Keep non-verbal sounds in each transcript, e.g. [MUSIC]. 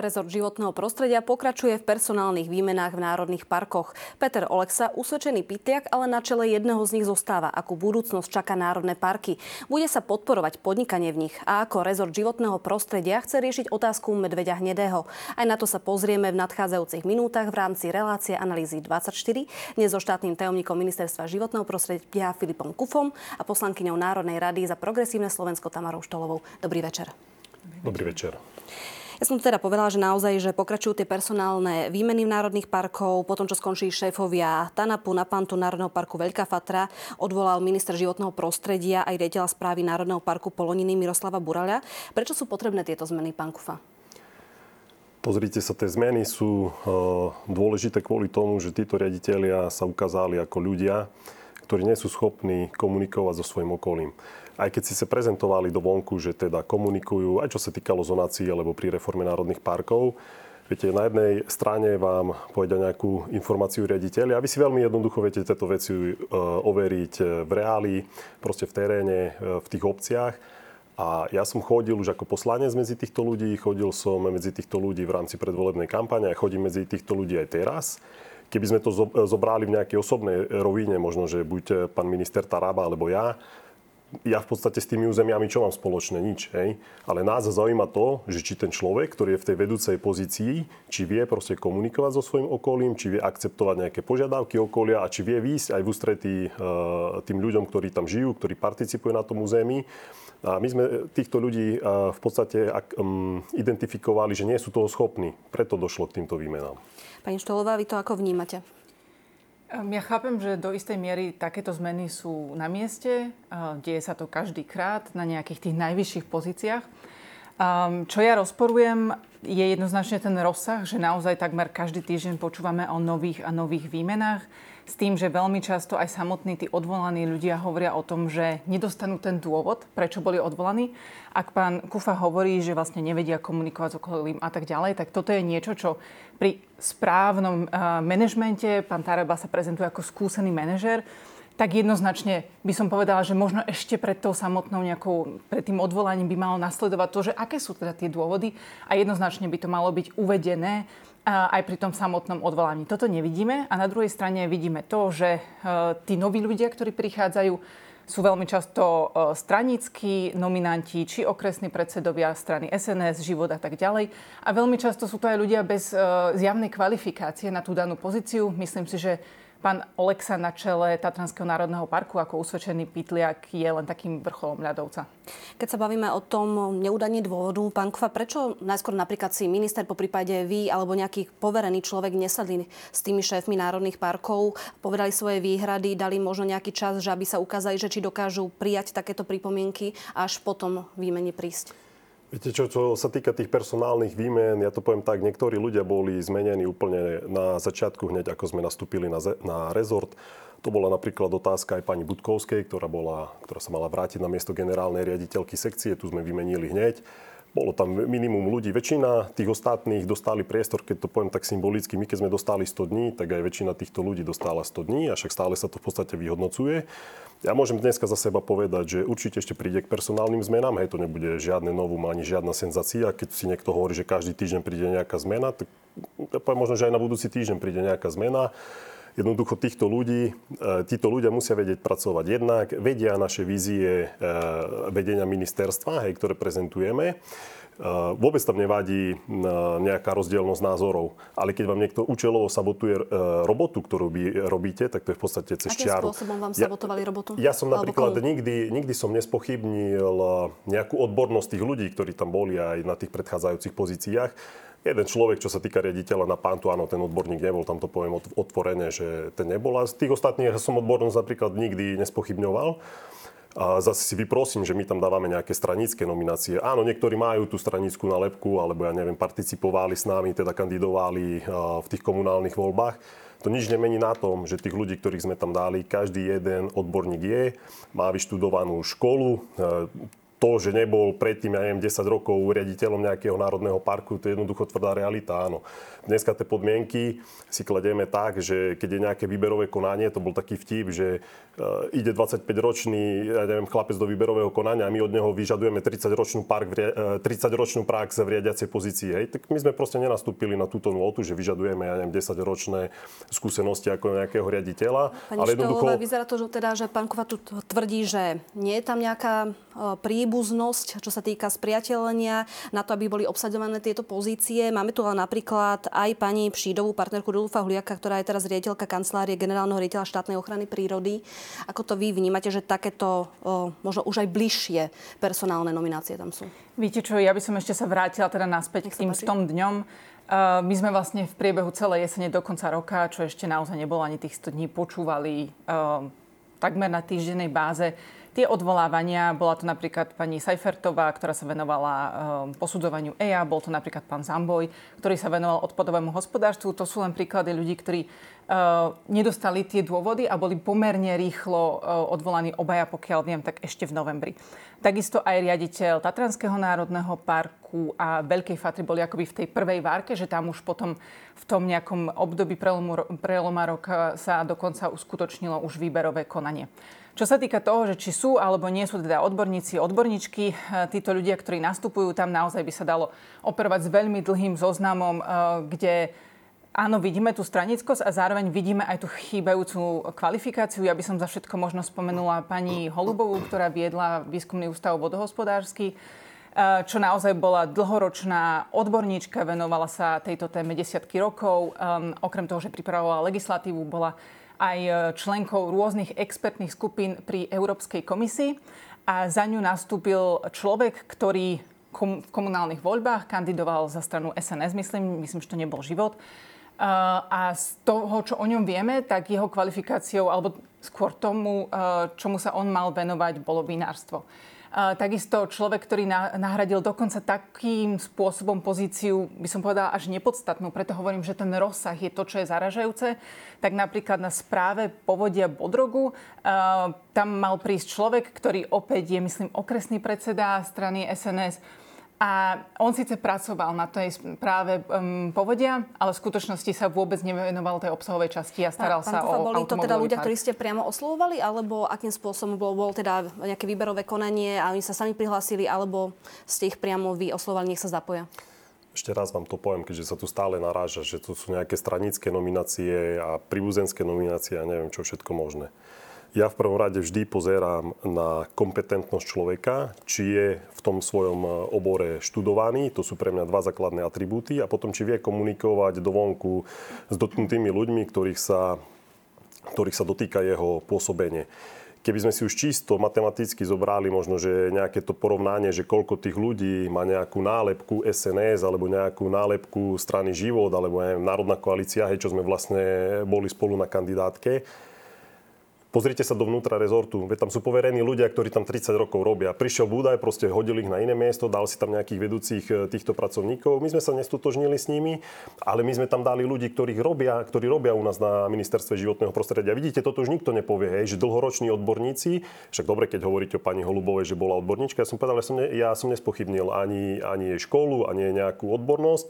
Rezort životného prostredia pokračuje v personálnych výmenách v národných parkoch. Peter Oleksa, usvedčený pytliak, ale na čele jedného z nich zostáva. Akú budúcnosť čaká národné parky? Bude sa podporovať podnikanie v nich? A ako rezort životného prostredia chce riešiť otázku medveďa hnedého? Aj na to sa pozrieme v nadchádzajúcich minútach v rámci relácie analýzy 24. Dnes so štátnym tajomníkom ministerstva životného prostredia Filipom Kufom a poslankyňou Národnej rady za progresívne Slovensko Tamarou Štolovou. Dobrý večer. Dobrý večer. Ja som teda povedala, že naozaj, že pokračujú tie personálne výmeny v národných parkov. Potom, čo skončí šéfovia Tanapu, Napantu, Národného parku Veľká Fatra, odvolal minister životného prostredia aj riaditeľa správy Národného parku Poloniny Miroslava Buraľa. Prečo sú potrebné tieto zmeny, pán Kufa? Pozrite sa, tie zmeny sú uh, dôležité kvôli tomu, že títo riaditeľia sa ukázali ako ľudia, ktorí nie sú schopní komunikovať so svojím okolím aj keď si sa prezentovali do vonku, že teda komunikujú, aj čo sa týkalo zonácií alebo pri reforme národných parkov, Viete, na jednej strane vám povedia nejakú informáciu riaditeľi a vy si veľmi jednoducho viete tieto veci uh, overiť e, v reáli, proste v teréne, uh, v tých obciach. A ja som chodil už ako poslanec medzi týchto ľudí, chodil som medzi týchto ľudí v rámci predvolebnej kampane a chodím medzi týchto ľudí aj teraz. Keby sme to zobrali v nejakej osobnej rovine, možno, že buď pán minister Taraba alebo ja, ja v podstate s tými územiami čo mám spoločné? Nič. Hej? Ale nás zaujíma to, že či ten človek, ktorý je v tej vedúcej pozícii, či vie proste komunikovať so svojím okolím, či vie akceptovať nejaké požiadavky okolia a či vie výjsť aj v ústretí uh, tým ľuďom, ktorí tam žijú, ktorí participujú na tom území. A my sme týchto ľudí uh, v podstate identifikovali, že nie sú toho schopní. Preto došlo k týmto výmenám. Pani Štolová, vy to ako vnímate? Ehm, ja chápem, že do istej miery takéto zmeny sú na mieste. Ehm, deje sa to každý krát na nejakých tých najvyšších pozíciách. Ehm, čo ja rozporujem, je jednoznačne ten rozsah, že naozaj takmer každý týždeň počúvame o nových a nových výmenách s tým, že veľmi často aj samotní tí odvolaní ľudia hovoria o tom, že nedostanú ten dôvod, prečo boli odvolaní. Ak pán Kufa hovorí, že vlastne nevedia komunikovať s okolím a tak ďalej, tak toto je niečo, čo pri správnom uh, manažmente, pán Tareba sa prezentuje ako skúsený manažer, tak jednoznačne by som povedala, že možno ešte pred tou samotnou nejakou, pred tým odvolaním by malo nasledovať to, že aké sú teda tie dôvody a jednoznačne by to malo byť uvedené aj pri tom samotnom odvolaní. Toto nevidíme a na druhej strane vidíme to, že e, tí noví ľudia, ktorí prichádzajú, sú veľmi často e, stranickí nominanti, či okresní predsedovia strany SNS, život a tak ďalej. A veľmi často sú to aj ľudia bez e, zjavnej kvalifikácie na tú danú pozíciu. Myslím si, že Pán Oleksa na čele Tatranského národného parku ako usvedčený pitliak je len takým vrcholom ľadovca. Keď sa bavíme o tom neudaní dôvodu, pán Kva, prečo najskôr napríklad si minister, po prípade vy alebo nejaký poverený človek nesadli s tými šéfmi národných parkov, povedali svoje výhrady, dali možno nejaký čas, že aby sa ukázali, že či dokážu prijať takéto pripomienky až potom výmene prísť? Viete čo, čo sa týka tých personálnych výmen, ja to poviem tak, niektorí ľudia boli zmenení úplne na začiatku, hneď ako sme nastúpili na, na rezort. To bola napríklad otázka aj pani Budkovskej, ktorá, bola, ktorá sa mala vrátiť na miesto generálnej riaditeľky sekcie. Tu sme vymenili hneď. Bolo tam minimum ľudí. Väčšina tých ostatných dostali priestor, keď to poviem tak symbolicky. My keď sme dostali 100 dní, tak aj väčšina týchto ľudí dostala 100 dní a však stále sa to v podstate vyhodnocuje. Ja môžem dneska za seba povedať, že určite ešte príde k personálnym zmenám. Hej, to nebude žiadne novum ani žiadna senzácia. Keď si niekto hovorí, že každý týždeň príde nejaká zmena, tak možno, že aj na budúci týždeň príde nejaká zmena. Jednoducho týchto ľudí, e, títo ľudia musia vedieť pracovať. Jednak vedia naše vízie e, vedenia ministerstva, hej, ktoré prezentujeme. E, vôbec tam nevadí nejaká rozdielnosť názorov. Ale keď vám niekto účelovo sabotuje robotu, ktorú vy robíte, tak to je v podstate cez Akým čiaru. spôsobom vám sabotovali robotu? Ja, ja som napríklad nikdy, nikdy som nespochybnil nejakú odbornosť tých ľudí, ktorí tam boli aj na tých predchádzajúcich pozíciách jeden človek, čo sa týka riaditeľa na Pantu, áno, ten odborník nebol, tam to poviem otvorene, že ten nebol. A z tých ostatných ja som odbornosť napríklad nikdy nespochybňoval. A zase si vyprosím, že my tam dávame nejaké stranické nominácie. Áno, niektorí majú tú stranickú nalepku, alebo ja neviem, participovali s nami, teda kandidovali v tých komunálnych voľbách. To nič nemení na tom, že tých ľudí, ktorých sme tam dali, každý jeden odborník je, má vyštudovanú školu, to, že nebol predtým, ja neviem, 10 rokov riaditeľom nejakého národného parku, to je jednoducho tvrdá realita, áno. Dneska tie podmienky si kladieme tak, že keď je nejaké výberové konanie, to bol taký vtip, že uh, ide 25-ročný, ja neviem, chlapec do výberového konania a my od neho vyžadujeme 30-ročnú, park, uh, 30-ročnú prax v riadiacej pozícii. Hej. Tak my sme proste nenastúpili na túto nôtu, že vyžadujeme, ja neviem, 10-ročné skúsenosti ako nejakého riaditeľa. Pani ale jednoducho... vyzerá to, že, teda, že pán Kova tu tvrdí, že nie je tam nejaká príbuznosť, čo sa týka spriateľenia na to, aby boli obsadované tieto pozície. Máme tu ale napríklad aj pani Pšídovú, partnerku Rudolfa Huliaka, ktorá je teraz riaditeľka kancelárie generálneho riaditeľa štátnej ochrany prírody. Ako to vy vnímate, že takéto možno už aj bližšie personálne nominácie tam sú? Viete čo, ja by som ešte sa vrátila teda naspäť k tým 100 dňom. my sme vlastne v priebehu celej jesene do konca roka, čo ešte naozaj nebolo ani tých 100 dní, počúvali takmer na týždennej báze tie odvolávania. Bola to napríklad pani Seifertová, ktorá sa venovala um, posudzovaniu EIA, bol to napríklad pán Zamboj, ktorý sa venoval odpadovému hospodárstvu. To sú len príklady ľudí, ktorí uh, nedostali tie dôvody a boli pomerne rýchlo uh, odvolaní obaja, pokiaľ viem, tak ešte v novembri. Takisto aj riaditeľ Tatranského národného parku a Veľkej Fatry boli akoby v tej prvej várke, že tam už potom v tom nejakom období prelomu, preloma roka sa dokonca uskutočnilo už výberové konanie. Čo sa týka toho, že či sú alebo nie sú teda odborníci, odborníčky, eh, títo ľudia, ktorí nastupujú, tam naozaj by sa dalo operovať s veľmi dlhým zoznamom, eh, kde Áno, vidíme tú stranickosť a zároveň vidíme aj tú chýbajúcu kvalifikáciu. Ja by som za všetko možno spomenula pani Holubovú, ktorá viedla výskumný ústav vodohospodársky, eh, čo naozaj bola dlhoročná odborníčka, venovala sa tejto téme desiatky rokov. Um, okrem toho, že pripravovala legislatívu, bola aj e, členkou rôznych expertných skupín pri Európskej komisii a za ňu nastúpil človek, ktorý v komunálnych voľbách kandidoval za stranu SNS, myslím, myslím, že to nebol život. E, a z toho, čo o ňom vieme, tak jeho kvalifikáciou, alebo skôr tomu, e, čomu sa on mal venovať, bolo vinárstvo. Takisto človek, ktorý nahradil dokonca takým spôsobom pozíciu, by som povedala, až nepodstatnú, preto hovorím, že ten rozsah je to, čo je zaražajúce, tak napríklad na správe povodia Bodrogu tam mal prísť človek, ktorý opäť je, myslím, okresný predseda strany SNS, a on síce pracoval na tej práve um, povodia, ale v skutočnosti sa vôbec nevenoval tej obsahovej časti a staral a, sa Kofa, o Boli to teda ľudia, park. ktorí ste priamo oslovovali, alebo akým spôsobom bol, bol teda nejaké výberové konanie a oni sa sami prihlásili, alebo ste ich priamo vy oslovovali, nech sa zapoja? Ešte raz vám to poviem, keďže sa tu stále naráža, že tu sú nejaké stranické nominácie a príbuzenské nominácie a neviem čo všetko možné. Ja v prvom rade vždy pozerám na kompetentnosť človeka, či je v tom svojom e, obore študovaný, to sú pre mňa dva základné atribúty, a potom či vie komunikovať dovonku s dotknutými ľuďmi, ktorých sa, ktorých sa dotýka jeho pôsobenie. Keby sme si už čisto matematicky zobrali možno, že nejaké to porovnanie, že koľko tých ľudí má nejakú nálepku SNS alebo nejakú nálepku strany Život alebo neviem, Národná koalícia, hej, čo sme vlastne boli spolu na kandidátke, Pozrite sa dovnútra rezortu, veď tam sú poverení ľudia, ktorí tam 30 rokov robia. Prišiel Budaj, proste hodil ich na iné miesto, dal si tam nejakých vedúcich e, týchto pracovníkov. My sme sa nestotožnili s nimi, ale my sme tam dali ľudí, ktorých robia, ktorí robia u nás na ministerstve životného prostredia. Vidíte, toto už nikto nepovie, hej, že dlhoroční odborníci, však dobre, keď hovoríte o pani Holubovej, že bola odborníčka, ja som povedal, že som ne, ja som nespochybnil ani, ani jej školu, ani jej nejakú odbornosť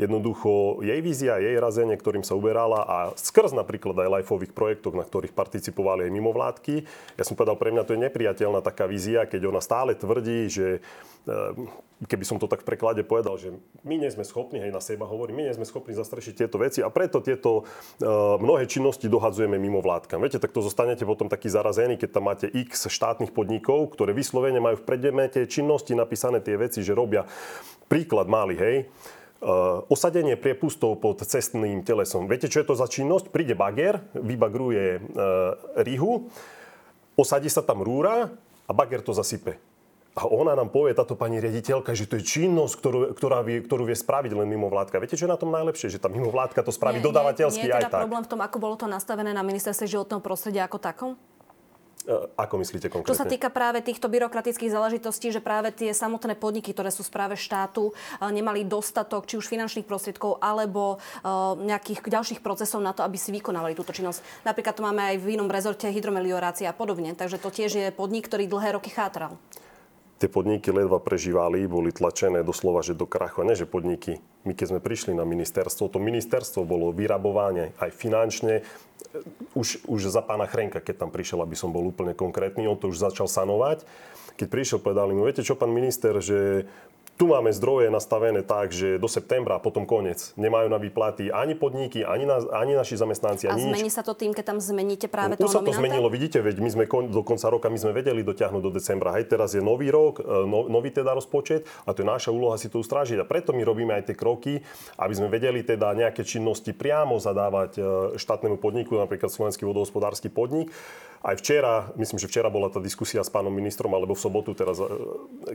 jednoducho jej vízia, jej razenie, ktorým sa uberala a skrz napríklad aj lifeových projektov, na ktorých participovali aj mimovládky. Ja som povedal, pre mňa to je nepriateľná taká vízia, keď ona stále tvrdí, že eh, keby som to tak v preklade povedal, že my nie sme schopní, hej, na seba hovorím, my nie sme schopní zastrešiť tieto veci a preto tieto uh, mnohé činnosti dohadzujeme mimo vládkam. Viete, tak to zostanete potom taký zarazený, keď tam máte x štátnych podnikov, ktoré vyslovene majú v predmete činnosti napísané tie veci, že robia príklad malý, hej, osadenie priepustov pod cestným telesom. Viete, čo je to za činnosť? Príde bager, vybagruje e, rihu, osadí sa tam rúra a bager to zasype. A ona nám povie, táto pani riaditeľka, že to je činnosť, ktorú, ktorá vie, ktorú vie spraviť len mimo vládka. Viete, čo je na tom najlepšie? Že tá mimo vládka to spraví nie, dodávateľsky nie, nie je teda aj tak. problém v tom, ako bolo to nastavené na ministerstve životného prostredia ako takom? E, ako myslíte konkrétne? Čo sa týka práve týchto byrokratických záležitostí, že práve tie samotné podniky, ktoré sú správe štátu, e, nemali dostatok či už finančných prostriedkov alebo e, nejakých ďalších procesov na to, aby si vykonávali túto činnosť. Napríklad to máme aj v inom rezorte hydromeliorácia a podobne. Takže to tiež je podnik, ktorý dlhé roky chátral. tie podniky ledva prežívali, boli tlačené doslova, že do krachu. Ne, že podniky. My keď sme prišli na ministerstvo, to ministerstvo bolo vyrabované aj finančne. Už, už za pána Chrenka, keď tam prišiel, aby som bol úplne konkrétny, on to už začal sanovať. Keď prišiel, povedali mu, viete čo, pán minister, že tu máme zdroje nastavené tak, že do septembra potom koniec. Nemajú na výplaty ani podniky, ani, na, ani naši zamestnanci. Ani a zmení nič. sa to tým, keď tam zmeníte práve no, toho sa to zmenilo, vidíte, veď my sme kon, do konca roka my sme vedeli dotiahnuť do decembra. Hej, teraz je nový rok, e, no, nový teda rozpočet a to je naša úloha si to ustrážiť. A preto my robíme aj tie kroky, aby sme vedeli teda nejaké činnosti priamo zadávať e, štátnemu podniku, napríklad Slovenský vodohospodársky podnik aj včera, myslím, že včera bola tá diskusia s pánom ministrom, alebo v sobotu teraz, e,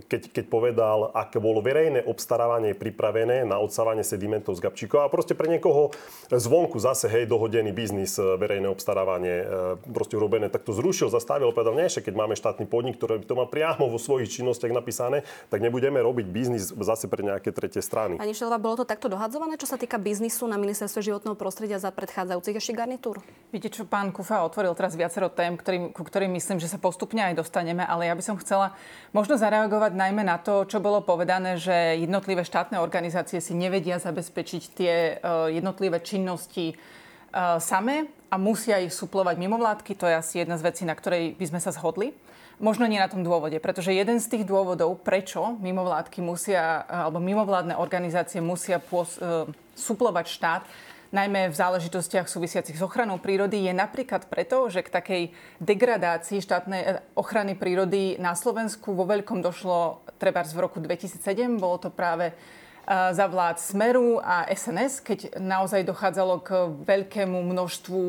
keď, keď povedal, aké bolo verejné obstarávanie pripravené na odsávanie sedimentov z Gabčíkov a proste pre niekoho zvonku zase, hej, dohodený biznis, e, verejné obstarávanie e, proste urobené, tak to zrušil, zastavil, povedal, nie, keď máme štátny podnik, ktorý to má priamo vo svojich činnostiach napísané, tak nebudeme robiť biznis zase pre nejaké tretie strany. Pani Šelová, bolo to takto dohadzované, čo sa týka biznisu na ministerstve životného prostredia za predchádzajúcich ešte garnitúr? Viete čo, pán Kufa otvoril teraz viacero tém, ktorým, ku ktorým myslím, že sa postupne aj dostaneme, ale ja by som chcela možno zareagovať najmä na to, čo bolo povedané, že jednotlivé štátne organizácie si nevedia zabezpečiť tie uh, jednotlivé činnosti uh, same a musia ich suplovať mimovládky. To je asi jedna z vecí, na ktorej by sme sa zhodli. Možno nie na tom dôvode, pretože jeden z tých dôvodov, prečo mimovládky musia, alebo mimovládne organizácie musia pôs, uh, suplovať štát, najmä v záležitostiach súvisiacich s ochranou prírody, je napríklad preto, že k takej degradácii štátnej eh, ochrany prírody na Slovensku vo veľkom došlo trebárs v roku 2007. Bolo to práve eh, za vlád Smeru a SNS, keď naozaj dochádzalo k veľkému množstvu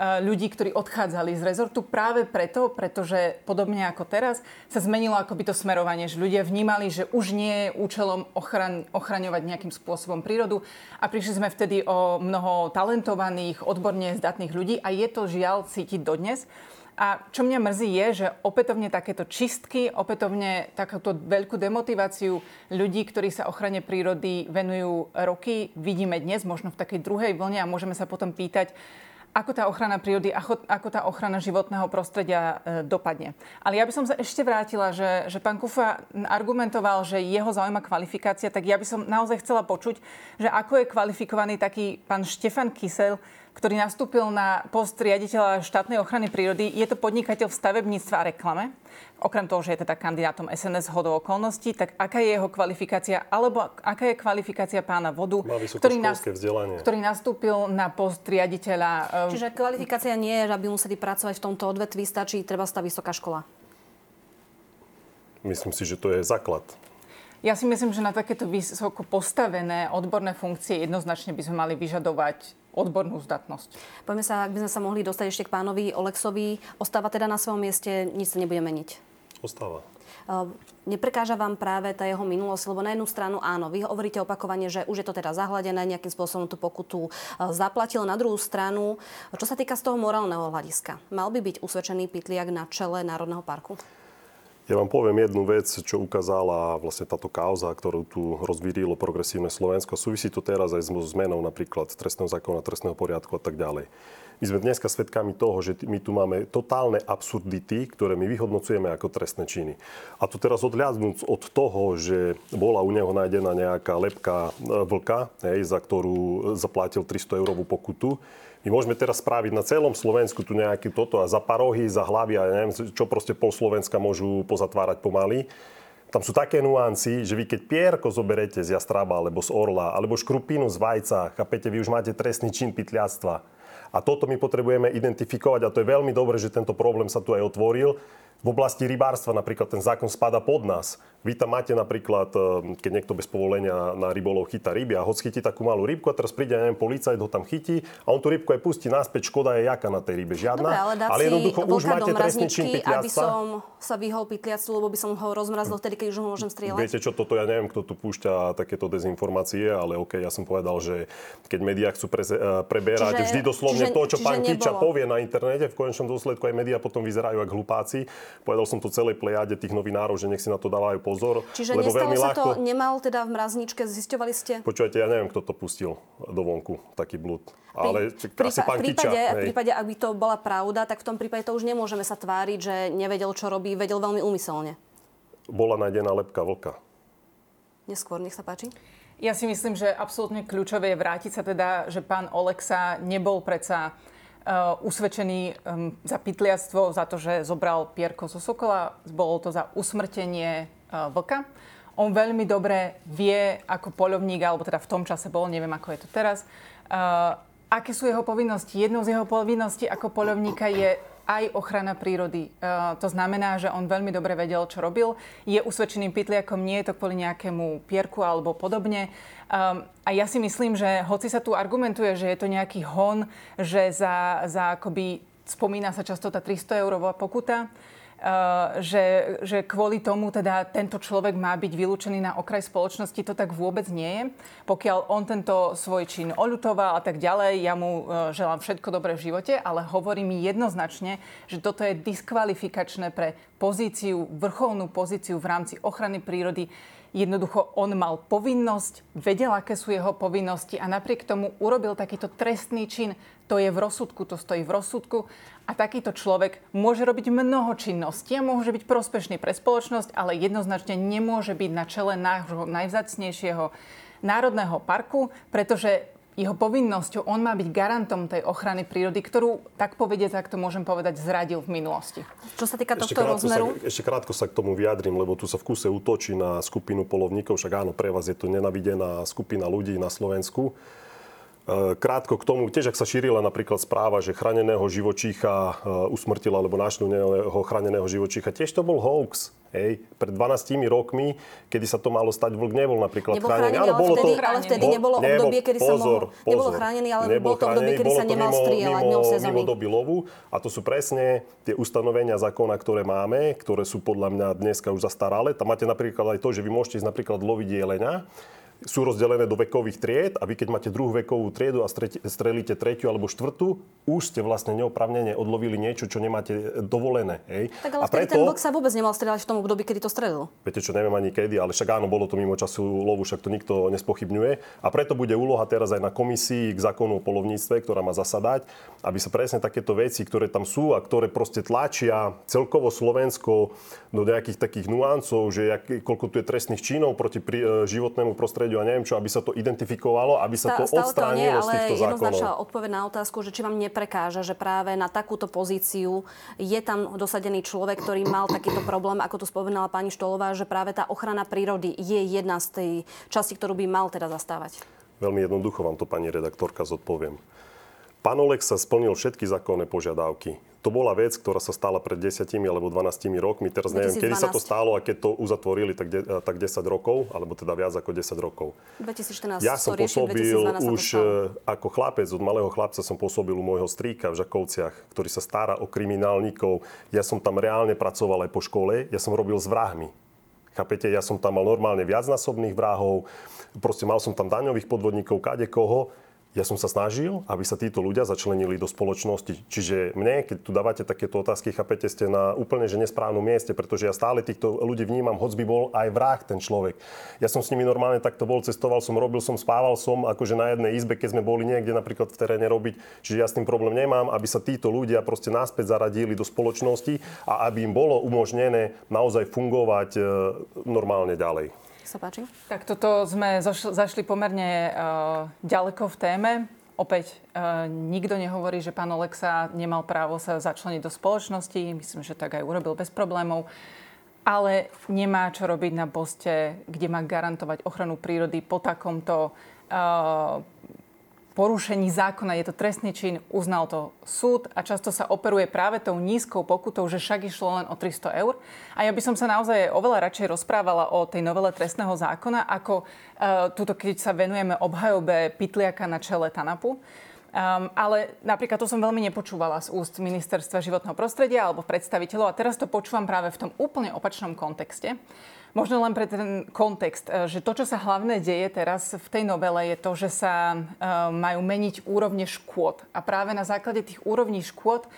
ľudí, ktorí odchádzali z rezortu práve preto, pretože podobne ako teraz sa zmenilo akoby to smerovanie, že ľudia vnímali, že už nie je účelom ochran- ochraňovať nejakým spôsobom prírodu a prišli sme vtedy o mnoho talentovaných, odborne zdatných ľudí a je to žiaľ cítiť dodnes. A čo mňa mrzí je, že opätovne takéto čistky, opätovne takúto veľkú demotiváciu ľudí, ktorí sa ochrane prírody venujú roky, vidíme dnes, možno v takej druhej vlne a môžeme sa potom pýtať, ako tá ochrana prírody, ako, ako tá ochrana životného prostredia e, dopadne. Ale ja by som sa ešte vrátila, že, že pán Kufa argumentoval, že jeho zaujíma kvalifikácia, tak ja by som naozaj chcela počuť, že ako je kvalifikovaný taký pán Štefan Kysel, ktorý nastúpil na post riaditeľa štátnej ochrany prírody. Je to podnikateľ v stavebníctve a reklame. Okrem toho, že je teda kandidátom SNS hodou okolností, tak aká je jeho kvalifikácia, alebo aká je kvalifikácia pána Vodu, ktorý, nás, ktorý nastúpil na post riaditeľa... Um... Čiže kvalifikácia nie je, aby museli pracovať v tomto odvetví, stačí treba tá vysoká škola. Myslím si, že to je základ. Ja si myslím, že na takéto vysoko postavené odborné funkcie jednoznačne by sme mali vyžadovať odbornú zdatnosť. Poďme sa, ak by sme sa mohli dostať ešte k pánovi Olexovi. Ostáva teda na svojom mieste, nič sa nebude meniť? Ostáva. Neprekáža vám práve tá jeho minulosť, lebo na jednu stranu áno, vy hovoríte opakovane, že už je to teda zahladené, nejakým spôsobom tú pokutu zaplatil. Na druhú stranu, čo sa týka z toho morálneho hľadiska, mal by byť usvedčený Pitliak na čele Národného parku? Ja vám poviem jednu vec, čo ukázala vlastne táto kauza, ktorú tu rozvírilo progresívne Slovensko. Súvisí to teraz aj s zmenou napríklad trestného zákona, trestného poriadku a tak ďalej. My sme dneska svedkami toho, že my tu máme totálne absurdity, ktoré my vyhodnocujeme ako trestné činy. A tu teraz odhľadnúť od toho, že bola u neho nájdená nejaká lepka e, vlka, hej, za ktorú zaplatil 300 eurovú pokutu, my môžeme teraz spraviť na celom Slovensku tu nejaké toto a za parohy, za hlavy a neviem, čo proste pol Slovenska môžu pozatvárať pomaly. Tam sú také nuancy, že vy keď pierko zoberete z jastraba alebo z orla, alebo škrupinu z vajca, chápete, vy už máte trestný čin pytliactva. A toto my potrebujeme identifikovať a to je veľmi dobré, že tento problém sa tu aj otvoril. V oblasti rybárstva napríklad ten zákon spada pod nás. Vy tam máte napríklad, eh, keď niekto bez povolenia na rybolov chytá ryby a ho chytí takú malú rybku a teraz príde, neviem, policajt ho tam chytí a on tú rybku aj pustí naspäť, škoda je jaká na tej rybe, žiadna. Dobre, ale, ale jednoducho už máte trestný čin aby som sa vyhol pytliactvu, lebo by som ho rozmrazil vtedy, keď už ho môžem strieľať. Viete čo, toto ja neviem, kto tu púšťa takéto dezinformácie, ale OK, ja som povedal, že keď médiá chcú pre, eh, preberať čiže, vždy doslovne čiže, to, čo pán Kiča povie na internete, v konečnom dôsledku aj médiá potom vyzerajú ako hlupáci. Povedal som to celej plejade tých novinárov, že nech si na to dávajú pozor. Čiže lebo veľmi sa ľahko... to, nemal teda v mrazničke, zisťovali ste? Počujete, ja neviem, kto to pustil do vonku, taký blúd. Ale v, prípa- pán v, prípade, Kiča, v prípade, ak by to bola pravda, tak v tom prípade to už nemôžeme sa tváriť, že nevedel, čo robí, vedel veľmi úmyselne. bola nájdená lepka vlka. Neskôr, nech sa páči. Ja si myslím, že absolútne kľúčové je vrátiť sa teda, že pán Oleksa nebol predsa usvedčený um, za pytliactvo, za to, že zobral pierko zo Sokola. Bolo to za usmrtenie uh, vlka. On veľmi dobre vie, ako poľovník, alebo teda v tom čase bol, neviem, ako je to teraz, uh, aké sú jeho povinnosti. Jednou z jeho povinností ako poľovníka je aj ochrana prírody. Uh, to znamená, že on veľmi dobre vedel, čo robil. Je usvedčeným pytliakom, nie je to kvôli nejakému pierku alebo podobne. Um, a ja si myslím, že hoci sa tu argumentuje, že je to nejaký hon, že za, za akoby spomína sa často tá 300 eurová pokuta, že, že kvôli tomu teda tento človek má byť vylúčený na okraj spoločnosti, to tak vôbec nie je. Pokiaľ on tento svoj čin oľutoval a tak ďalej, ja mu uh, želám všetko dobré v živote, ale hovorí mi jednoznačne, že toto je diskvalifikačné pre pozíciu, vrcholnú pozíciu v rámci ochrany prírody Jednoducho on mal povinnosť, vedel, aké sú jeho povinnosti a napriek tomu urobil takýto trestný čin. To je v rozsudku, to stojí v rozsudku a takýto človek môže robiť mnoho činností a môže byť prospešný pre spoločnosť, ale jednoznačne nemôže byť na čele nášho najvzácnejšieho národného parku, pretože jeho povinnosťou, on má byť garantom tej ochrany prírody, ktorú, tak povediať, ak to môžem povedať, zradil v minulosti. Čo sa týka tohto rozmeru? Sa, ešte krátko sa k tomu vyjadrím, lebo tu sa v kuse útočí na skupinu polovníkov, však áno, pre vás je to nenavidená skupina ľudí na Slovensku. E, krátko k tomu, tiež ak sa šírila napríklad správa, že chráneného živočícha e, usmrtila alebo našľuného chráneného živočícha, tiež to bol hoax. Hej, pred 12 rokmi, kedy sa to malo stať, vlk nebol napríklad nebol chránený. ale, bolo vtedy, to, ale vtedy nebolo obdobie, kedy pozor, sa mohol... Pozor, nebolo chránený, ale nebol bolo to obdobie, kedy sa nemal mimo, strieľať mimo, mimo doby lovu. A to sú presne tie ustanovenia zákona, ktoré máme, ktoré sú podľa mňa dneska už zastaralé. Tam máte napríklad aj to, že vy môžete ísť napríklad loviť jelenia sú rozdelené do vekových tried a vy keď máte druhú vekovú triedu a strelíte tretiu alebo štvrtú, už ste vlastne neopravnene odlovili niečo, čo nemáte dovolené. Hej? Tak ale a preto, ten vlk sa vôbec nemal strieľať v tom období, kedy to strelil. Viete čo, neviem ani kedy, ale však áno, bolo to mimo času lovu, však to nikto nespochybňuje. A preto bude úloha teraz aj na komisii k zákonu o polovníctve, ktorá má zasadať, aby sa presne takéto veci, ktoré tam sú a ktoré proste tlačia celkovo Slovensko do nejakých takých nuancov, že jak, koľko tu je trestných činov proti pri, e, životnému prostrediu prostrediu a neviem čo, aby sa to identifikovalo, aby sa to odstránilo z týchto zákonov. Ale odpoveď na otázku, že či vám neprekáža, že práve na takúto pozíciu je tam dosadený človek, ktorý mal takýto problém, ako to spomenala pani Štolová, že práve tá ochrana prírody je jedna z tej časti, ktorú by mal teda zastávať. Veľmi jednoducho vám to, pani redaktorka, zodpoviem. Pán Olek sa splnil všetky zákonné požiadavky. To bola vec, ktorá sa stala pred 10 alebo 12 rokmi. Teraz neviem, 2012. kedy sa to stalo a keď to uzatvorili, tak, de, tak 10 rokov, alebo teda viac ako 10 rokov. 2014 ja som pôsobil už e, ako chlapec, od malého chlapca som pôsobil u môjho strýka v Žakovciach, ktorý sa stará o kriminálnikov. Ja som tam reálne pracoval aj po škole, ja som robil s vrahmi. Chápete, ja som tam mal normálne viacnásobných vrahov, proste mal som tam daňových podvodníkov, kade koho ja som sa snažil, aby sa títo ľudia začlenili do spoločnosti. Čiže mne, keď tu dávate takéto otázky, chápete, ste na úplne že nesprávnom mieste, pretože ja stále týchto ľudí vnímam, hoď by bol aj vrah ten človek. Ja som s nimi normálne takto bol, cestoval som, robil som, spával som, akože na jednej izbe, keď sme boli niekde napríklad v teréne robiť. Čiže ja s tým problém nemám, aby sa títo ľudia proste náspäť zaradili do spoločnosti a aby im bolo umožnené naozaj fungovať e, normálne ďalej sa páči. Tak toto sme zašli pomerne uh, ďaleko v téme. Opäť uh, nikto nehovorí, že pán Oleksa nemal právo sa začleniť do spoločnosti. Myslím, že tak aj urobil bez problémov. Ale nemá čo robiť na poste, kde má garantovať ochranu prírody po takomto uh, porušení zákona, je to trestný čin, uznal to súd a často sa operuje práve tou nízkou pokutou, že však išlo len o 300 eur. A ja by som sa naozaj oveľa radšej rozprávala o tej novele trestného zákona, ako uh, tuto, keď sa venujeme obhajobe Pitliaka na čele TANAPu. Um, ale napríklad to som veľmi nepočúvala z úst ministerstva životného prostredia alebo predstaviteľov a teraz to počúvam práve v tom úplne opačnom kontexte. Možno len pre ten kontext, e, že to, čo sa hlavne deje teraz v tej novele, je to, že sa e, majú meniť úrovne škôd. A práve na základe tých úrovní škôd e,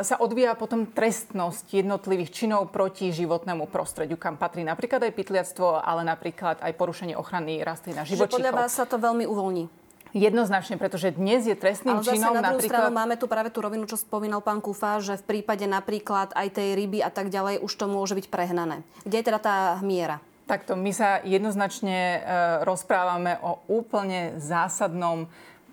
sa odvíja potom trestnosť jednotlivých činov proti životnému prostrediu, kam patrí napríklad aj pytliactvo, ale napríklad aj porušenie ochrany rastlín a živočíchov. Že podľa vás sa to veľmi uvoľní? Jednoznačne, pretože dnes je trestným Ale zase činom na druhú napríklad... stranu máme tu práve tú rovinu, čo spomínal pán Kufa, že v prípade napríklad aj tej ryby a tak ďalej už to môže byť prehnané. Kde je teda tá miera? Takto, my sa jednoznačne e, rozprávame o úplne zásadnom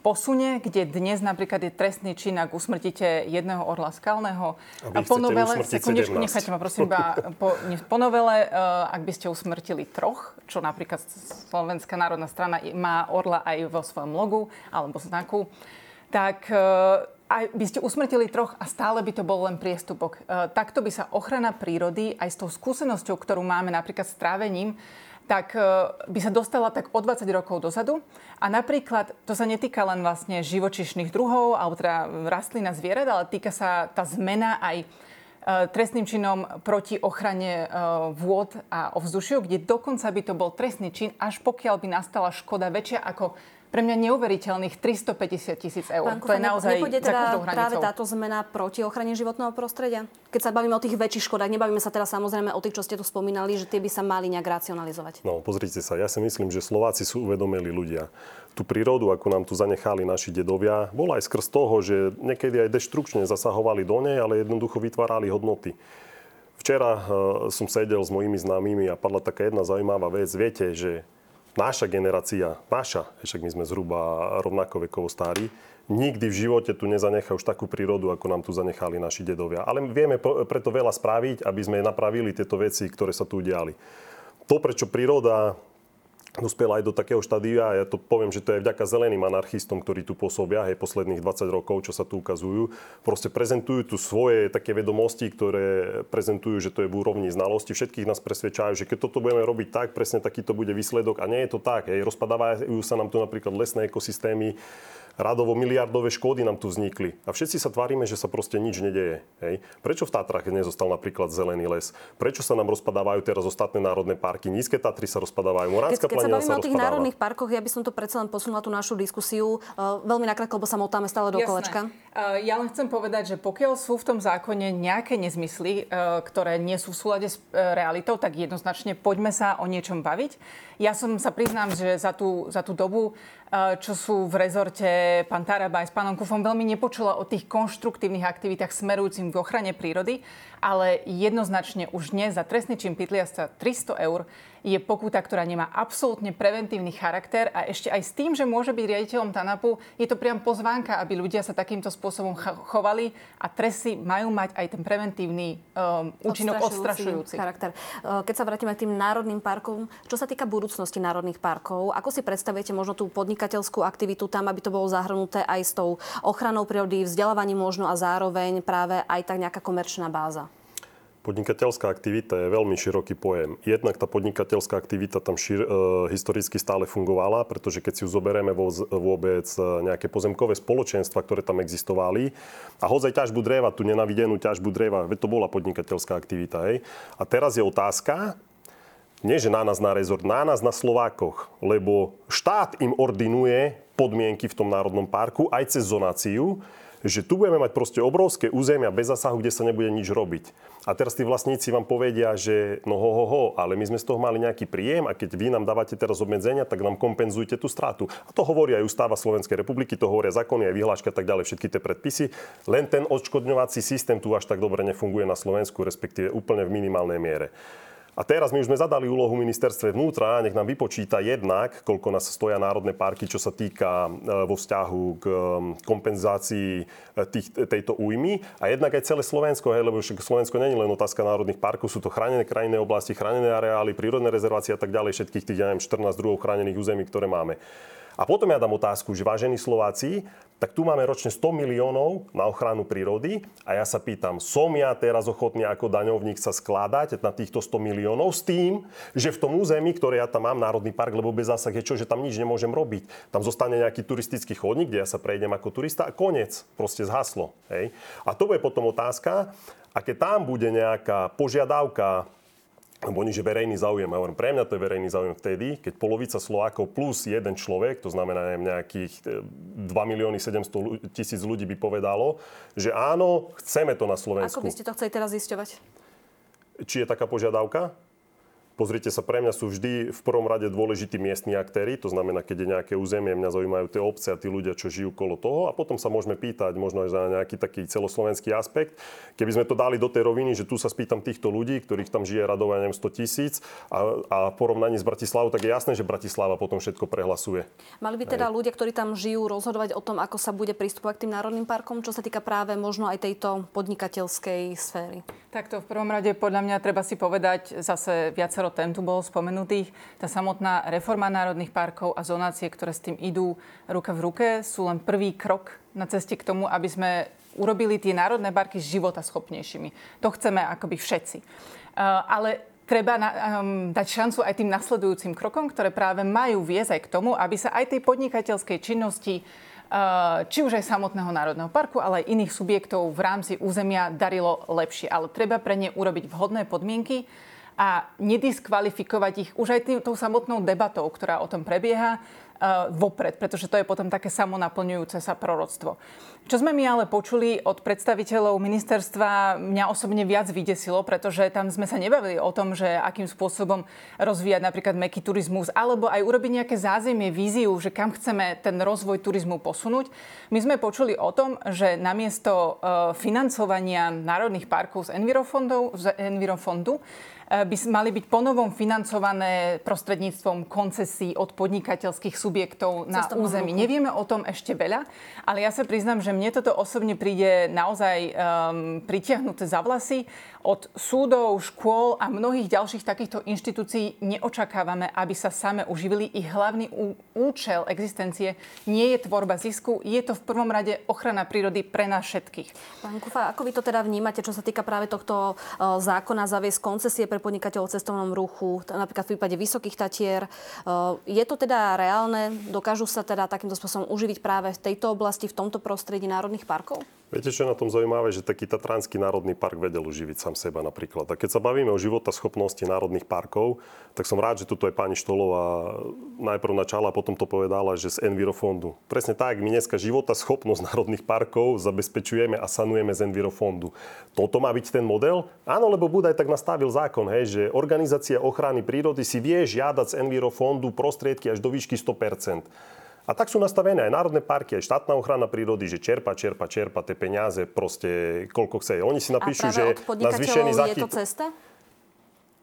posune, kde dnes napríklad je trestný čin, ak usmrtíte jedného orla skalného. A vy po novele, sekundičku, nechajte ma prosím iba po, nie, po novele, uh, ak by ste usmrtili troch, čo napríklad Slovenská národná strana má orla aj vo svojom logu alebo znaku, tak uh, aj by ste usmrtili troch a stále by to bol len priestupok. Uh, takto by sa ochrana prírody aj s tou skúsenosťou, ktorú máme napríklad s trávením, tak e, by sa dostala tak o 20 rokov dozadu. A napríklad, to sa netýka len vlastne živočišných druhov, alebo teda rastlín a zvierat, ale týka sa tá zmena aj e, trestným činom proti ochrane e, vôd a ovzdušiu, kde dokonca by to bol trestný čin, až pokiaľ by nastala škoda väčšia ako pre mňa neuveriteľných 350 tisíc eur. Pán to je naozaj nepôjde teda práve táto zmena proti ochrane životného prostredia? Keď sa bavíme o tých väčších škodách, nebavíme sa teraz samozrejme o tých, čo ste tu spomínali, že tie by sa mali nejak racionalizovať. No, pozrite sa, ja si myslím, že Slováci sú uvedomili ľudia. Tú prírodu, ako nám tu zanechali naši dedovia, bola aj skrz toho, že niekedy aj deštrukčne zasahovali do nej, ale jednoducho vytvárali hodnoty. Včera uh, som sedel s mojimi známymi a padla taká jedna zaujímavá vec. Viete, že naša generácia, naša, však my sme zhruba rovnako vekovo starí, nikdy v živote tu nezanechá už takú prírodu, ako nám tu zanechali naši dedovia. Ale vieme preto veľa spraviť, aby sme napravili tieto veci, ktoré sa tu udiali. To, prečo príroda dospela aj do takého štádia, ja to poviem, že to je vďaka zeleným anarchistom, ktorí tu pôsobia, hej, posledných 20 rokov, čo sa tu ukazujú, proste prezentujú tu svoje také vedomosti, ktoré prezentujú, že to je v úrovni znalosti. Všetkých nás presvedčajú, že keď toto budeme robiť tak, presne takýto bude výsledok. A nie je to tak. Hej. Rozpadávajú sa nám tu napríklad lesné ekosystémy, radovo miliardové škody nám tu vznikli. A všetci sa tvárime, že sa proste nič nedeje. Hej. Prečo v Tatrach nezostal napríklad zelený les? Prečo sa nám rozpadávajú teraz ostatné národné parky? Nízke Tatry sa rozpadávajú, Moránska keď, keď sa bavíme sa o tých národných parkoch, ja by som to predsa len posunula tú našu diskusiu. Uh, veľmi nakrátko, lebo sa motáme stále do Jasné. kolečka. Uh, ja len chcem povedať, že pokiaľ sú v tom zákone nejaké nezmysly, uh, ktoré nie sú v súlade s realitou, tak jednoznačne poďme sa o niečom baviť. Ja som sa priznám, že za tú, za tú dobu čo sú v rezorte pán Taraba aj s pánom Kufom, veľmi nepočula o tých konštruktívnych aktivitách smerujúcim k ochrane prírody, ale jednoznačne už dnes za trestný čin pytliasta 300 eur je pokuta, ktorá nemá absolútne preventívny charakter a ešte aj s tým, že môže byť riaditeľom TANAPu, je to priam pozvánka, aby ľudia sa takýmto spôsobom chovali a tresy majú mať aj ten preventívny um, účinok odstrašujúci. charakter. Uh, keď sa vrátime k tým národným parkom, čo sa týka budúcnosti národných parkov, ako si predstavujete možno tú podnikateľskú aktivitu tam, aby to bolo zahrnuté aj s tou ochranou prírody, vzdelávaním možno a zároveň práve aj tak nejaká komerčná báza? Podnikateľská aktivita je veľmi široký pojem. Jednak tá podnikateľská aktivita tam šir, e, historicky stále fungovala, pretože keď si ju zoberieme vo, vôbec e, nejaké pozemkové spoločenstva, ktoré tam existovali, a hozaj ťažbu dreva, tú nenavidenú ťažbu dreva, veď to bola podnikateľská aktivita. Hej. A teraz je otázka, nie že na nás na rezort, na nás na Slovákoch, lebo štát im ordinuje podmienky v tom národnom parku aj cez zonáciu, že tu budeme mať proste obrovské územia bez zasahu, kde sa nebude nič robiť. A teraz tí vlastníci vám povedia, že no ho, ho, ho, ale my sme z toho mali nejaký príjem a keď vy nám dávate teraz obmedzenia, tak nám kompenzujte tú stratu. A to hovorí aj ústava Slovenskej republiky, to hovoria zákony, aj vyhláška a tak ďalej, všetky tie predpisy. Len ten odškodňovací systém tu až tak dobre nefunguje na Slovensku, respektíve úplne v minimálnej miere. A teraz my už sme zadali úlohu ministerstve vnútra, nech nám vypočíta jednak, koľko nás stoja národné parky, čo sa týka e, vo vzťahu k kompenzácii e, tých, tejto újmy. A jednak aj celé Slovensko, hej, lebo Slovensko nie je len otázka národných parkov, sú to chránené krajinné oblasti, chránené areály, prírodné rezervácie a tak ďalej, všetkých tých, ja neviem, 14 druhov chránených území, ktoré máme. A potom ja dám otázku, že vážení Slováci, tak tu máme ročne 100 miliónov na ochranu prírody a ja sa pýtam, som ja teraz ochotný ako daňovník sa skladať na týchto 100 miliónov s tým, že v tom území, ktoré ja tam mám, Národný park, lebo bez zásah je čo, že tam nič nemôžem robiť. Tam zostane nejaký turistický chodník, kde ja sa prejdem ako turista a koniec, proste zhaslo. Hej? A to bude potom otázka, a keď tam bude nejaká požiadavka lebo oni, že verejný záujem. Ja hovorím, pre mňa to je verejný záujem vtedy, keď polovica Slovákov plus jeden človek, to znamená neviem, nejakých 2 e, milióny 700 tisíc ľudí by povedalo, že áno, chceme to na Slovensku. Ako by ste to chceli teraz zisťovať? Či je taká požiadavka? Pozrite sa, pre mňa sú vždy v prvom rade dôležití miestni aktéry, to znamená, keď je nejaké územie, mňa zaujímajú tie obce a tí ľudia, čo žijú kolo toho a potom sa môžeme pýtať možno aj za nejaký taký celoslovenský aspekt. Keby sme to dali do tej roviny, že tu sa spýtam týchto ľudí, ktorých tam žije radové, neviem, 100 tisíc a, a porovnaní s Bratislavou, tak je jasné, že Bratislava potom všetko prehlasuje. Mali by teda Hej. ľudia, ktorí tam žijú, rozhodovať o tom, ako sa bude pristupovať k tým národným parkom, čo sa týka práve možno aj tejto podnikateľskej sféry? Takto v prvom rade podľa mňa treba si povedať, zase viacero tém tu bolo spomenutých, tá samotná reforma národných parkov a zonácie, ktoré s tým idú ruka v ruke, sú len prvý krok na ceste k tomu, aby sme urobili tie národné parky života schopnejšími. To chceme akoby všetci. Uh, ale treba na, um, dať šancu aj tým nasledujúcim krokom, ktoré práve majú viesť aj k tomu, aby sa aj tej podnikateľskej činnosti Eh, či už aj samotného Národného parku, ale aj iných subjektov v rámci územia darilo lepšie. Ale treba pre ne urobiť vhodné podmienky a nediskvalifikovať ich už aj tým, tou samotnou debatou, ktorá o tom prebieha uh, vopred, pretože to je potom také samonaplňujúce sa proroctvo. Čo sme mi ale počuli od predstaviteľov ministerstva, mňa osobne viac vydesilo, pretože tam sme sa nebavili o tom, že akým spôsobom rozvíjať napríklad meký turizmus, alebo aj urobiť nejaké zázemie, víziu, že kam chceme ten rozvoj turizmu posunúť. My sme počuli o tom, že namiesto uh, financovania národných parkov z Envirofondu, z Envirofondu Eh, by mali byť ponovom financované prostredníctvom koncesí od podnikateľských subjektov na území. Nevieme o tom ešte veľa, ale ja sa priznám, že mne toto osobne príde naozaj um, pritiahnuté za vlasy. Od súdov, škôl a mnohých ďalších takýchto inštitúcií neočakávame, aby sa same uživili. Ich hlavný účel existencie nie je tvorba zisku, je to v prvom rade ochrana prírody pre nás všetkých. Pán Kufa, ako vy to teda vnímate, čo sa týka práve tohto uh, zákona zaviesť koncesie pre podnikateľov cestovnom ruchu, napríklad v prípade Vysokých Tatier. Uh, je to teda reálne? Dokážu sa teda takýmto spôsobom uživiť práve v tejto oblasti, v tomto prostredí národných parkov? Viete, čo je na tom zaujímavé, že taký Tatranský národný park vedel uživiť sám seba napríklad. A keď sa bavíme o života schopnosti národných parkov, tak som rád, že tuto je pani Štolová najprv načala a potom to povedala, že z Envirofondu. Presne tak, my dneska života schopnosť národných parkov zabezpečujeme a sanujeme z Envirofondu. Toto má byť ten model? Áno, lebo Budaj tak nastavil zákon, hej, že organizácia ochrany prírody si vie žiadať z Envirofondu prostriedky až do výšky 100%. A tak sú nastavené aj národné parky, aj štátna ochrana prírody, že čerpa, čerpa, čerpa tie peniaze, proste koľko chce. Oni si napíšu, že na zvýšený je to cesta?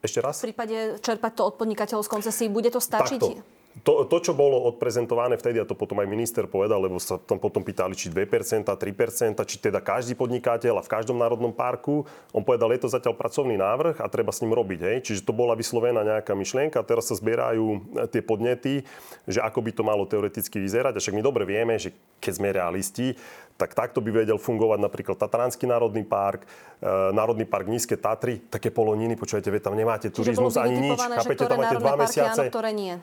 Ešte raz? V prípade čerpať to od podnikateľov z koncesí, bude to stačiť? Takto. To, to, čo bolo odprezentované vtedy, a to potom aj minister povedal, lebo sa tam potom pýtali, či 2%, 3%, či teda každý podnikateľ a v každom národnom parku, on povedal, je to zatiaľ pracovný návrh a treba s ním robiť. Hej? Čiže to bola vyslovená nejaká myšlienka, teraz sa zbierajú e, tie podnety, že ako by to malo teoreticky vyzerať. A však my dobre vieme, že keď sme realisti, tak takto by vedel fungovať napríklad Tatranský národný park, e, Národný park Nízke Tatry, také poloniny, počujete, tam nemáte turizmus ani nič, chápete, tam máte dva mesiace. Áno, ktoré nie.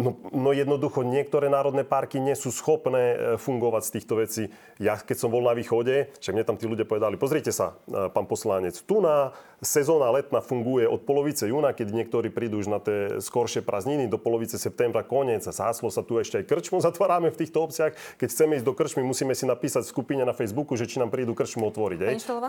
No, no jednoducho niektoré národné parky nie sú schopné e, fungovať z týchto vecí. Ja keď som bol na východe, však mne tam tí ľudia povedali, pozrite sa, e, pán poslanec, tu na sezóna letná funguje od polovice júna, keď niektorí prídu už na tie skoršie prázdniny, do polovice septembra koniec a záslo sa tu ešte aj krčmu [LAUGHS] zatvárame v týchto obciach. Keď chceme ísť do krčmy, musíme si napísať v skupine na Facebooku, že či nám prídu krčmu otvoriť.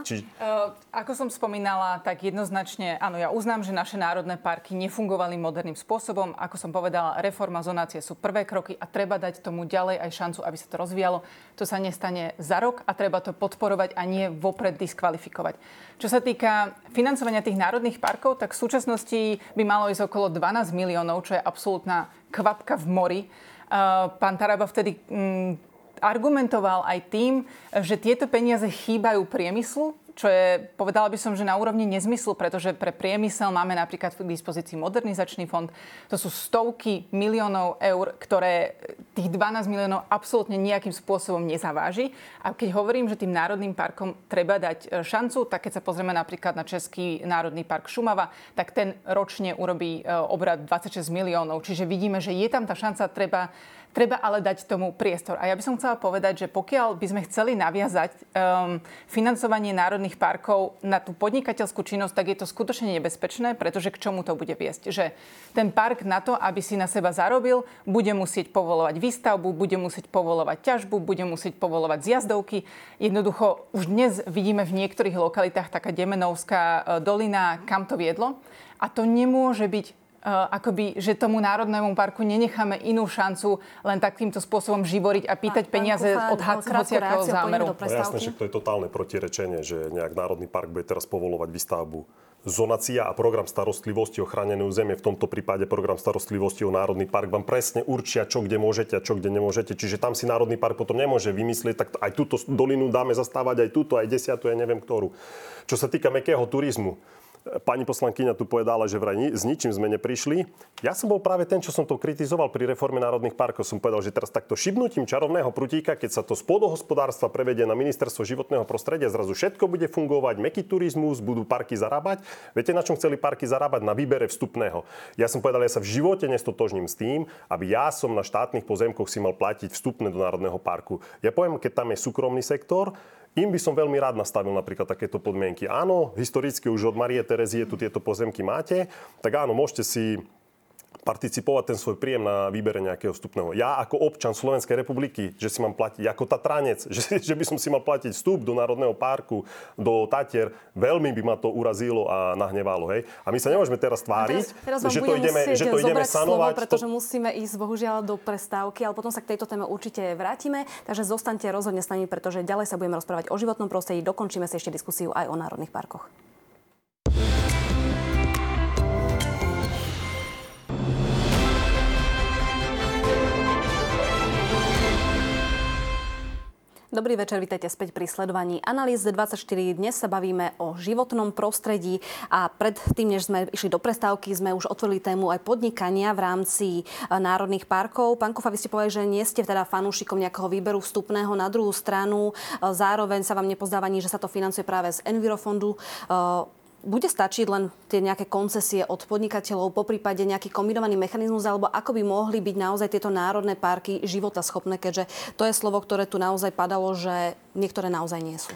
Či... Uh, ako som spomínala, tak jednoznačne, áno, ja uznám, že naše národné parky nefungovali moderným spôsobom. Ako som povedala, reforma zonácie sú prvé kroky a treba dať tomu ďalej aj šancu, aby sa to rozvíjalo. To sa nestane za rok a treba to podporovať a nie vopred diskvalifikovať. Čo sa týka financovania tých národných parkov, tak v súčasnosti by malo ísť okolo 12 miliónov, čo je absolútna kvapka v mori. Pán Taraba vtedy mm, argumentoval aj tým, že tieto peniaze chýbajú priemyslu, čo je, povedala by som, že na úrovni nezmyslu, pretože pre priemysel máme napríklad v dispozícii modernizačný fond. To sú stovky miliónov eur, ktoré tých 12 miliónov absolútne nejakým spôsobom nezaváži. A keď hovorím, že tým národným parkom treba dať e, šancu, tak keď sa pozrieme napríklad na Český národný park Šumava, tak ten ročne urobí e, obrad 26 miliónov. Čiže vidíme, že je tam tá šanca, treba Treba ale dať tomu priestor. A ja by som chcela povedať, že pokiaľ by sme chceli naviazať um, financovanie národných parkov na tú podnikateľskú činnosť, tak je to skutočne nebezpečné, pretože k čomu to bude viesť? Že ten park na to, aby si na seba zarobil, bude musieť povolovať výstavbu, bude musieť povolovať ťažbu, bude musieť povolovať zjazdovky. Jednoducho už dnes vidíme v niektorých lokalitách taká Demenovská e, dolina, kam to viedlo. A to nemôže byť akoby, že tomu Národnému parku nenecháme inú šancu len takýmto spôsobom živoriť a pýtať a, peniaze od hociakého zámeru. No jasné, že to je totálne protirečenie, že nejak Národný park bude teraz povolovať výstavbu zonácia a program starostlivosti o chránené územie, v tomto prípade program starostlivosti o Národný park vám presne určia, čo kde môžete a čo kde nemôžete. Čiže tam si Národný park potom nemôže vymyslieť, tak aj túto dolinu dáme zastávať, aj túto, aj desiatu, ja neviem ktorú. Čo sa týka mekého turizmu, Pani poslankyňa tu povedala, že vraj s ničím sme neprišli. Ja som bol práve ten, čo som to kritizoval pri reforme národných parkov. Som povedal, že teraz takto šibnutím čarovného prutíka, keď sa to z pôdohospodárstva prevedie na ministerstvo životného prostredia, zrazu všetko bude fungovať, meký turizmus, budú parky zarábať. Viete, na čom chceli parky zarábať? Na výbere vstupného. Ja som povedal, ja sa v živote nestotožním s tým, aby ja som na štátnych pozemkoch si mal platiť vstupné do národného parku. Ja poviem, keď tam je súkromný sektor, im by som veľmi rád nastavil napríklad takéto podmienky. Áno, historicky už od Marie Terezie tu tieto pozemky máte, tak áno, môžete si participovať ten svoj príjem na výbere nejakého vstupného. Ja ako občan Slovenskej republiky, že si mám platiť ako Tatranec, [LAUGHS] že, že by som si mal platiť vstup do Národného parku, do Tatier, veľmi by ma to urazilo a nahnevalo. Hej? A my sa nemôžeme teraz tváriť, teraz, teraz že, to ideme, že to ideme sanovať. Slovo, pretože to... musíme ísť bohužiaľ do prestávky, ale potom sa k tejto téme určite vrátime. Takže zostaňte rozhodne s nami, pretože ďalej sa budeme rozprávať o životnom prostredí. Dokončíme si ešte diskusiu aj o národných parkoch. Dobrý večer, vítajte späť pri sledovaní Analýz 24. Dnes sa bavíme o životnom prostredí a pred tým, než sme išli do prestávky, sme už otvorili tému aj podnikania v rámci e, národných parkov. Pán Kofa, vy ste povedali, že nie ste teda fanúšikom nejakého výberu vstupného na druhú stranu. E, zároveň sa vám nepozdáva že sa to financuje práve z Envirofondu. Bude stačiť len tie nejaké koncesie od podnikateľov, po prípade nejaký kombinovaný mechanizmus, alebo ako by mohli byť naozaj tieto národné parky života schopné, keďže to je slovo, ktoré tu naozaj padalo, že niektoré naozaj nie sú.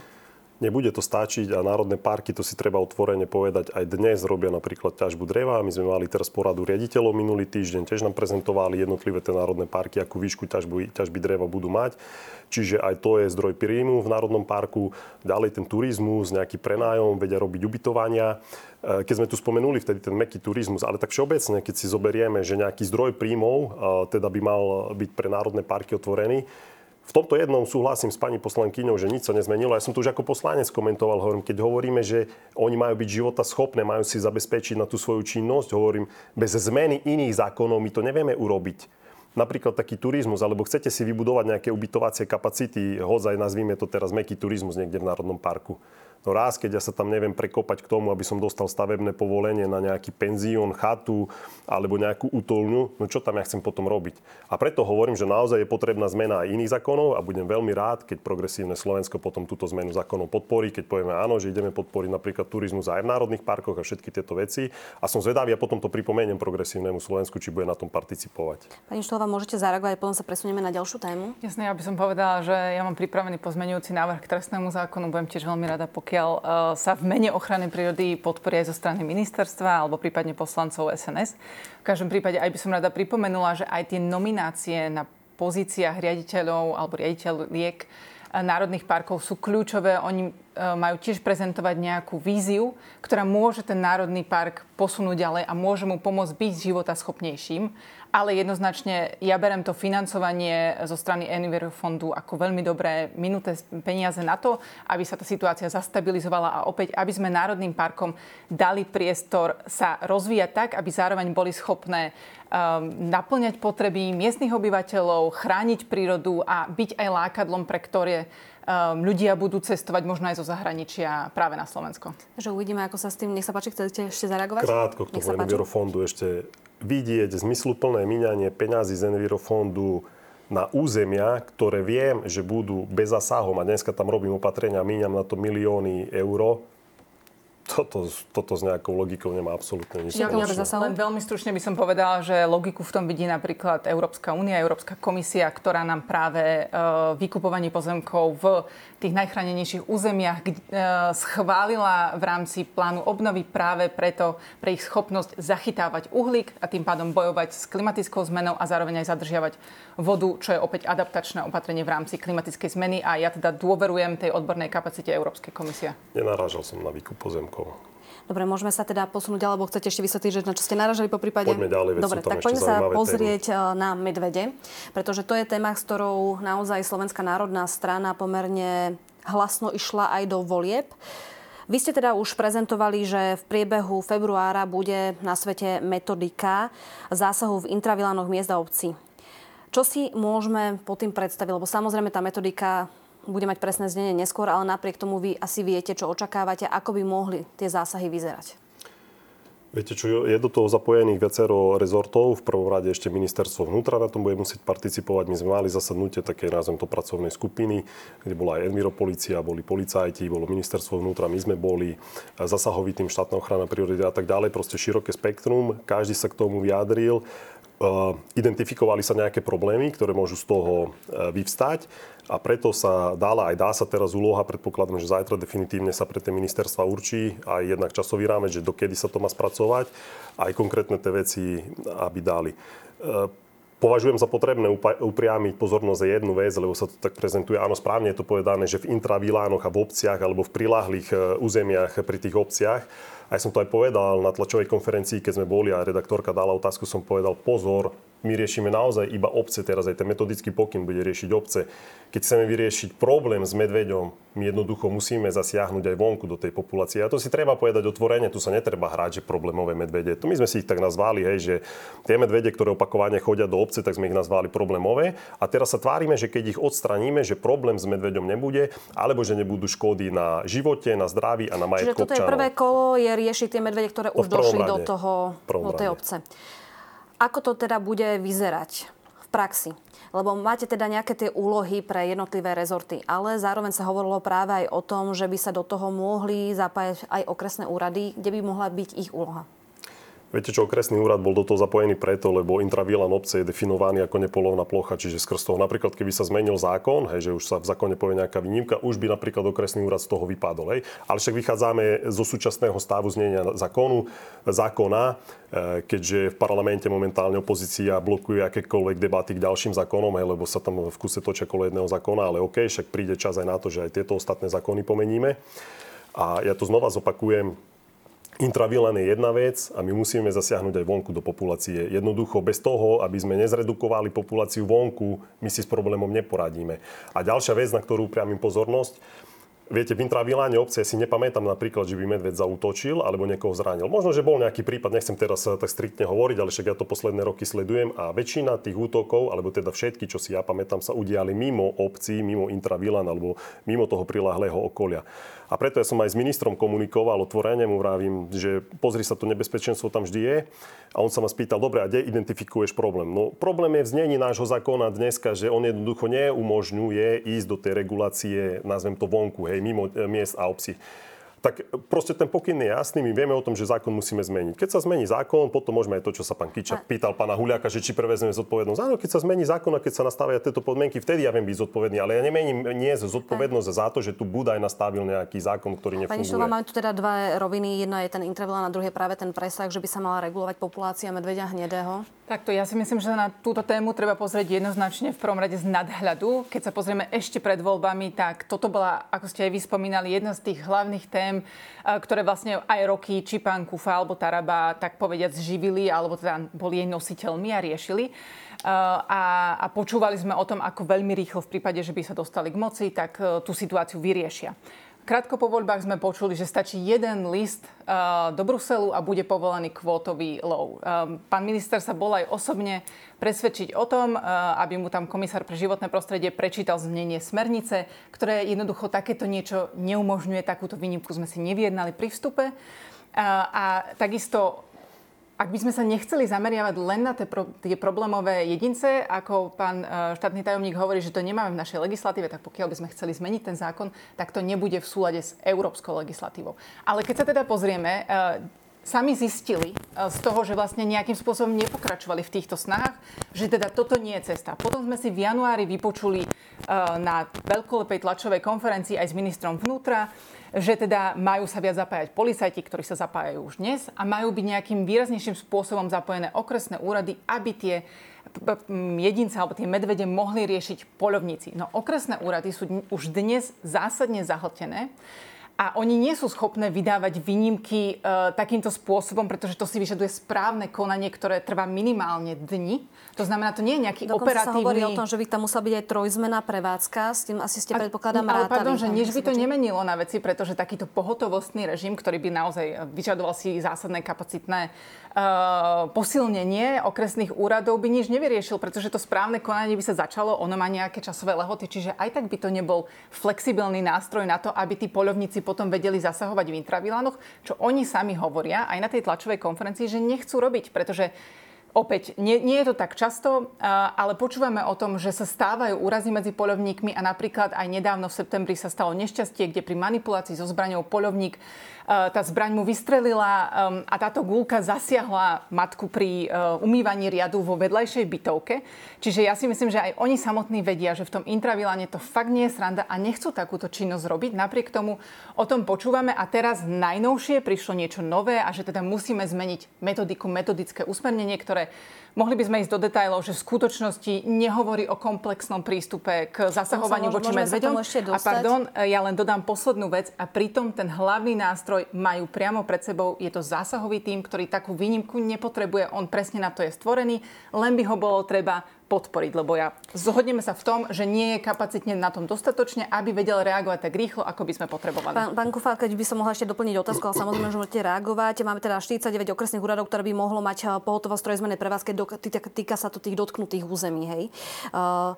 Nebude to stačiť a národné parky, to si treba otvorene povedať, aj dnes robia napríklad ťažbu dreva. My sme mali teraz poradu riaditeľov minulý týždeň, tiež nám prezentovali jednotlivé tie národné parky, akú výšku ťažbu, ťažby dreva budú mať. Čiže aj to je zdroj príjmu v národnom parku. Ďalej ten turizmus, nejaký prenájom, vedia robiť ubytovania. E, keď sme tu spomenuli vtedy ten meký turizmus, ale tak všeobecne, keď si zoberieme, že nejaký zdroj príjmov e, teda by mal byť pre národné parky otvorený, v tomto jednom súhlasím s pani poslankyňou, že nič sa nezmenilo. Ja som tu už ako poslanec komentoval, hovorím, keď hovoríme, že oni majú byť života schopné, majú si zabezpečiť na tú svoju činnosť, hovorím, bez zmeny iných zákonov my to nevieme urobiť napríklad taký turizmus, alebo chcete si vybudovať nejaké ubytovacie kapacity, hozaj nazvíme to teraz meký turizmus niekde v Národnom parku. No raz, keď ja sa tam neviem prekopať k tomu, aby som dostal stavebné povolenie na nejaký penzión, chatu alebo nejakú útolňu, no čo tam ja chcem potom robiť? A preto hovorím, že naozaj je potrebná zmena aj iných zákonov a budem veľmi rád, keď progresívne Slovensko potom túto zmenu zákonov podporí, keď povieme áno, že ideme podporiť napríklad turizmus aj v národných parkoch a všetky tieto veci. A som zvedavý a potom to pripomeniem progresívnemu Slovensku, či bude na tom participovať. Pani Štolva, môžete zareagovať, potom sa presunieme na ďalšiu tému. Jasne, ja by som povedala, že ja mám pripravený pozmenujúci návrh k trestnému zákonu. Budem tiež veľmi rada, pokiaľ pokiaľ e, sa v mene ochrany prírody podporí aj zo strany ministerstva alebo prípadne poslancov SNS. V každom prípade aj by som rada pripomenula, že aj tie nominácie na pozíciách riaditeľov alebo riaditeľiek e, národných parkov sú kľúčové. Oni e, majú tiež prezentovať nejakú víziu, ktorá môže ten národný park posunúť ďalej a môže mu pomôcť byť života schopnejším ale jednoznačne ja berem to financovanie zo strany Enviro fondu ako veľmi dobré minuté peniaze na to, aby sa tá situácia zastabilizovala a opäť, aby sme Národným parkom dali priestor sa rozvíjať tak, aby zároveň boli schopné um, naplňať potreby miestnych obyvateľov, chrániť prírodu a byť aj lákadlom, pre ktoré um, ľudia budú cestovať možno aj zo zahraničia práve na Slovensko. Takže uvidíme, ako sa s tým, nech sa páči, chcete ešte zareagovať? Krátko k tomu Envirofondu ešte vidieť zmysluplné míňanie peňazí z Envirofondu na územia, ktoré viem, že budú bez zasahom a dneska tam robím opatrenia, míňam na to milióny eur, toto, toto s nejakou logikou nemá absolútne nič. Ja len veľmi stručne by som povedala, že logiku v tom vidí napríklad Európska únia, Európska komisia, ktorá nám práve uh, vykupovanie pozemkov v tých najchránenejších územiach uh, schválila v rámci plánu obnovy práve preto pre ich schopnosť zachytávať uhlík a tým pádom bojovať s klimatickou zmenou a zároveň aj zadržiavať vodu, čo je opäť adaptačné opatrenie v rámci klimatickej zmeny a ja teda dôverujem tej odbornej kapacite Európskej komisie. Nenarážal som na výkup pozemkov rokov. Dobre, môžeme sa teda posunúť, alebo chcete ešte vysvetliť, že na čo ste naražali po prípade? Poďme ďalej, Dobre, tak poďme sa pozrieť témy. na medvede, pretože to je téma, s ktorou naozaj Slovenská národná strana pomerne hlasno išla aj do volieb. Vy ste teda už prezentovali, že v priebehu februára bude na svete metodika zásahu v intravilánoch miest a obcí. Čo si môžeme po tým predstaviť? Lebo samozrejme tá metodika bude mať presné znenie neskôr, ale napriek tomu vy asi viete, čo očakávate, ako by mohli tie zásahy vyzerať. Viete čo, je do toho zapojených viacero rezortov. V prvom rade ešte ministerstvo vnútra na tom bude musieť participovať. My sme mali zasadnutie také, názvem to pracovnej skupiny, kde bola aj Enviropolicia, boli policajti, bolo ministerstvo vnútra, my sme boli zasahovitým štátna ochrana prírody a tak ďalej. Proste široké spektrum. Každý sa k tomu vyjadril. Identifikovali sa nejaké problémy, ktoré môžu z toho e, vyvstať a preto sa dala aj dá sa teraz úloha, predpokladám, že zajtra definitívne sa pre tie ministerstva určí aj jednak časový rámec, že dokedy sa to má spracovať, aj konkrétne tie veci, aby dali. E, považujem za potrebné upriamiť pozornosť za jednu vec, lebo sa to tak prezentuje. Áno, správne je to povedané, že v intravilánoch a v obciach alebo v priláhlých územiach pri tých obciach aj som to aj povedal na tlačovej konferencii, keď sme boli a redaktorka dala otázku, som povedal pozor, my riešime naozaj iba obce, teraz aj ten metodický pokyn bude riešiť obce. Keď chceme vyriešiť problém s medveďom, my jednoducho musíme zasiahnuť aj vonku do tej populácie. A to si treba povedať otvorene, tu sa netreba hrať, že problémové medvede. To my sme si ich tak nazvali, hej, že tie medvede, ktoré opakovane chodia do obce, tak sme ich nazvali problémové. A teraz sa tvárime, že keď ich odstraníme, že problém s medveďom nebude, alebo že nebudú škody na živote, na zdraví a na majetku Čiže toto je prvé kolo, je riešiť tie medvede, ktoré už došli rade. do, toho, do tej obce. Ako to teda bude vyzerať v praxi? Lebo máte teda nejaké tie úlohy pre jednotlivé rezorty, ale zároveň sa hovorilo práve aj o tom, že by sa do toho mohli zapájať aj okresné úrady, kde by mohla byť ich úloha. Viete čo, okresný úrad bol do toho zapojený preto, lebo intravilan obce je definovaný ako nepolovná plocha, čiže skrz toho napríklad, keby sa zmenil zákon, hej, že už sa v zákone povie nejaká výnimka, už by napríklad okresný úrad z toho vypadol. Hej. Ale však vychádzame zo súčasného stavu znenia zákonu, zákona, e, keďže v parlamente momentálne opozícia blokuje akékoľvek debaty k ďalším zákonom, hej, lebo sa tam v kuse točia kolo jedného zákona, ale OK, však príde čas aj na to, že aj tieto ostatné zákony pomeníme. A ja to znova zopakujem, Intravilán je jedna vec a my musíme zasiahnuť aj vonku do populácie. Jednoducho bez toho, aby sme nezredukovali populáciu vonku, my si s problémom neporadíme. A ďalšia vec, na ktorú priamím pozornosť, Viete, v intraviláne obce si nepamätám napríklad, že by medveď zautočil alebo niekoho zranil. Možno, že bol nejaký prípad, nechcem teraz tak striktne hovoriť, ale však ja to posledné roky sledujem a väčšina tých útokov, alebo teda všetky, čo si ja pamätám, sa udiali mimo obcí, mimo intravilán alebo mimo toho prilahlého okolia. A preto ja som aj s ministrom komunikoval otvorene, mu vravím, že pozri sa, to nebezpečenstvo tam vždy je. A on sa ma spýtal, dobre, a kde identifikuješ problém? No problém je v znení nášho zákona dneska, že on jednoducho neumožňuje ísť do tej regulácie, nazvem to vonku, hej, mimo e, miest a obcí tak proste ten pokyn je jasný, my vieme o tom, že zákon musíme zmeniť. Keď sa zmení zákon, potom môžeme aj to, čo sa pán Kiča pýtal pána Huliaka, že či prevezme zodpovednosť. Áno, keď sa zmení zákon a keď sa nastavia tieto podmienky, vtedy ja viem byť zodpovedný, ale ja nemením nie zodpovednosť za to, že tu Budaj nastavil nejaký zákon, ktorý nefunguje. Pani Šilova, máme tu teda dva roviny. Jedna je ten intravilán a druhé práve ten presah, že by sa mala regulovať populácia medveďa hnedého. Takto, ja si myslím, že na túto tému treba pozrieť jednoznačne v prvom rade z nadhľadu. Keď sa pozrieme ešte pred voľbami, tak toto bola, ako ste aj vyspomínali, jedna z tých hlavných tém, ktoré vlastne aj roky či pán Kufa alebo Taraba tak povediať zživili, alebo teda boli jej nositeľmi a riešili. A, a počúvali sme o tom, ako veľmi rýchlo v prípade, že by sa dostali k moci, tak tú situáciu vyriešia. Krátko po voľbách sme počuli, že stačí jeden list uh, do Bruselu a bude povolený kvótový lov. Uh, pán minister sa bol aj osobne presvedčiť o tom, uh, aby mu tam komisár pre životné prostredie prečítal znenie smernice, ktoré jednoducho takéto niečo neumožňuje. Takúto výnimku sme si nevyjednali pri vstupe. A takisto ak by sme sa nechceli zameriavať len na tie, pro, tie problémové jedince, ako pán e, štátny tajomník hovorí, že to nemáme v našej legislatíve, tak pokiaľ by sme chceli zmeniť ten zákon, tak to nebude v súlade s európskou legislatívou. Ale keď sa teda pozrieme, e, sami zistili e, z toho, že vlastne nejakým spôsobom nepokračovali v týchto snahách, že teda toto nie je cesta. Potom sme si v januári vypočuli na veľkolepej tlačovej konferencii aj s ministrom vnútra, že teda majú sa viac zapájať policajti, ktorí sa zapájajú už dnes a majú byť nejakým výraznejším spôsobom zapojené okresné úrady, aby tie jedince alebo tie medvede mohli riešiť polovníci. No okresné úrady sú už dnes zásadne zahltené a oni nie sú schopné vydávať výnimky e, takýmto spôsobom, pretože to si vyžaduje správne konanie, ktoré trvá minimálne dni. To znamená, to nie je nejaký Dokonca operatívny... sa hovorí o tom, že by tam musela byť aj trojzmená prevádzka, s tým asi ste predpokladám Ale pardon, že nič by to nemenilo na veci, pretože takýto pohotovostný režim, ktorý by naozaj vyžadoval si zásadné kapacitné uh, posilnenie okresných úradov, by nič nevyriešil, pretože to správne konanie by sa začalo, ono má nejaké časové lehoty, čiže aj tak by to nebol flexibilný nástroj na to, aby tí polovníci potom vedeli zasahovať v intravilánoch, čo oni sami hovoria aj na tej tlačovej konferencii, že nechcú robiť, pretože Opäť, nie, nie je to tak často, ale počúvame o tom, že sa stávajú úrazy medzi polovníkmi a napríklad aj nedávno v septembri sa stalo nešťastie, kde pri manipulácii so zbraňou polovník Eh, tá zbraň mu vystrelila a táto gulka zasiahla matku pri eh, umývaní riadu vo vedľajšej bytovke. Čiže ja si myslím, že aj oni samotní vedia, že v tom intraviláne to fakt nie je sranda a nechcú takúto činnosť robiť. Napriek tomu o tom počúvame a teraz najnovšie prišlo niečo nové a že teda musíme zmeniť metodiku, metodické usmernenie, ktoré Mohli by sme ísť do detajlov, že v skutočnosti nehovorí o komplexnom prístupe k zasahovaniu voči medveďom. A pardon, ja len dodám poslednú vec a pritom ten hlavný nástroj majú priamo pred sebou. Je to zásahový tým, ktorý takú výnimku nepotrebuje. On presne na to je stvorený, len by ho bolo treba podporiť, lebo ja zhodneme sa v tom, že nie je kapacitne na tom dostatočne, aby vedel reagovať tak rýchlo, ako by sme potrebovali. Pán, pán Kufa, keď by som mohla ešte doplniť otázku, ale samozrejme, že môžete reagovať. Máme teda 49 okresných úradov, ktoré by mohlo mať eh, pohotovosť trojzmenej prevádzke. Týka sa to tých dotknutých území. Hej. Uh,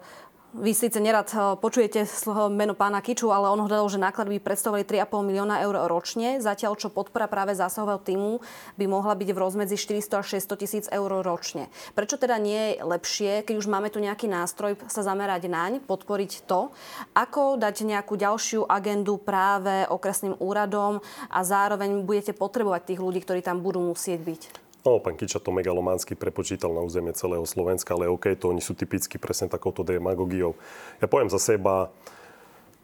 vy síce nerad eh, počujete meno pána Kiču, ale on hľadal, že náklady by predstavovali 3,5 milióna eur ročne, zatiaľ čo podpora práve zásahového týmu by mohla byť v rozmedzi 400 až 600 tisíc eur ročne. Prečo teda nie je lepšie, keď už máme tu nejaký nástroj, sa zamerať naň, podporiť to, ako dať nejakú ďalšiu agendu práve okresným úradom a zároveň budete potrebovať tých ľudí, ktorí tam budú musieť byť? No, pán Kiča to megalománsky prepočítal na územie celého Slovenska, ale OK, to oni sú typicky presne takouto demagogiou. Ja poviem za seba,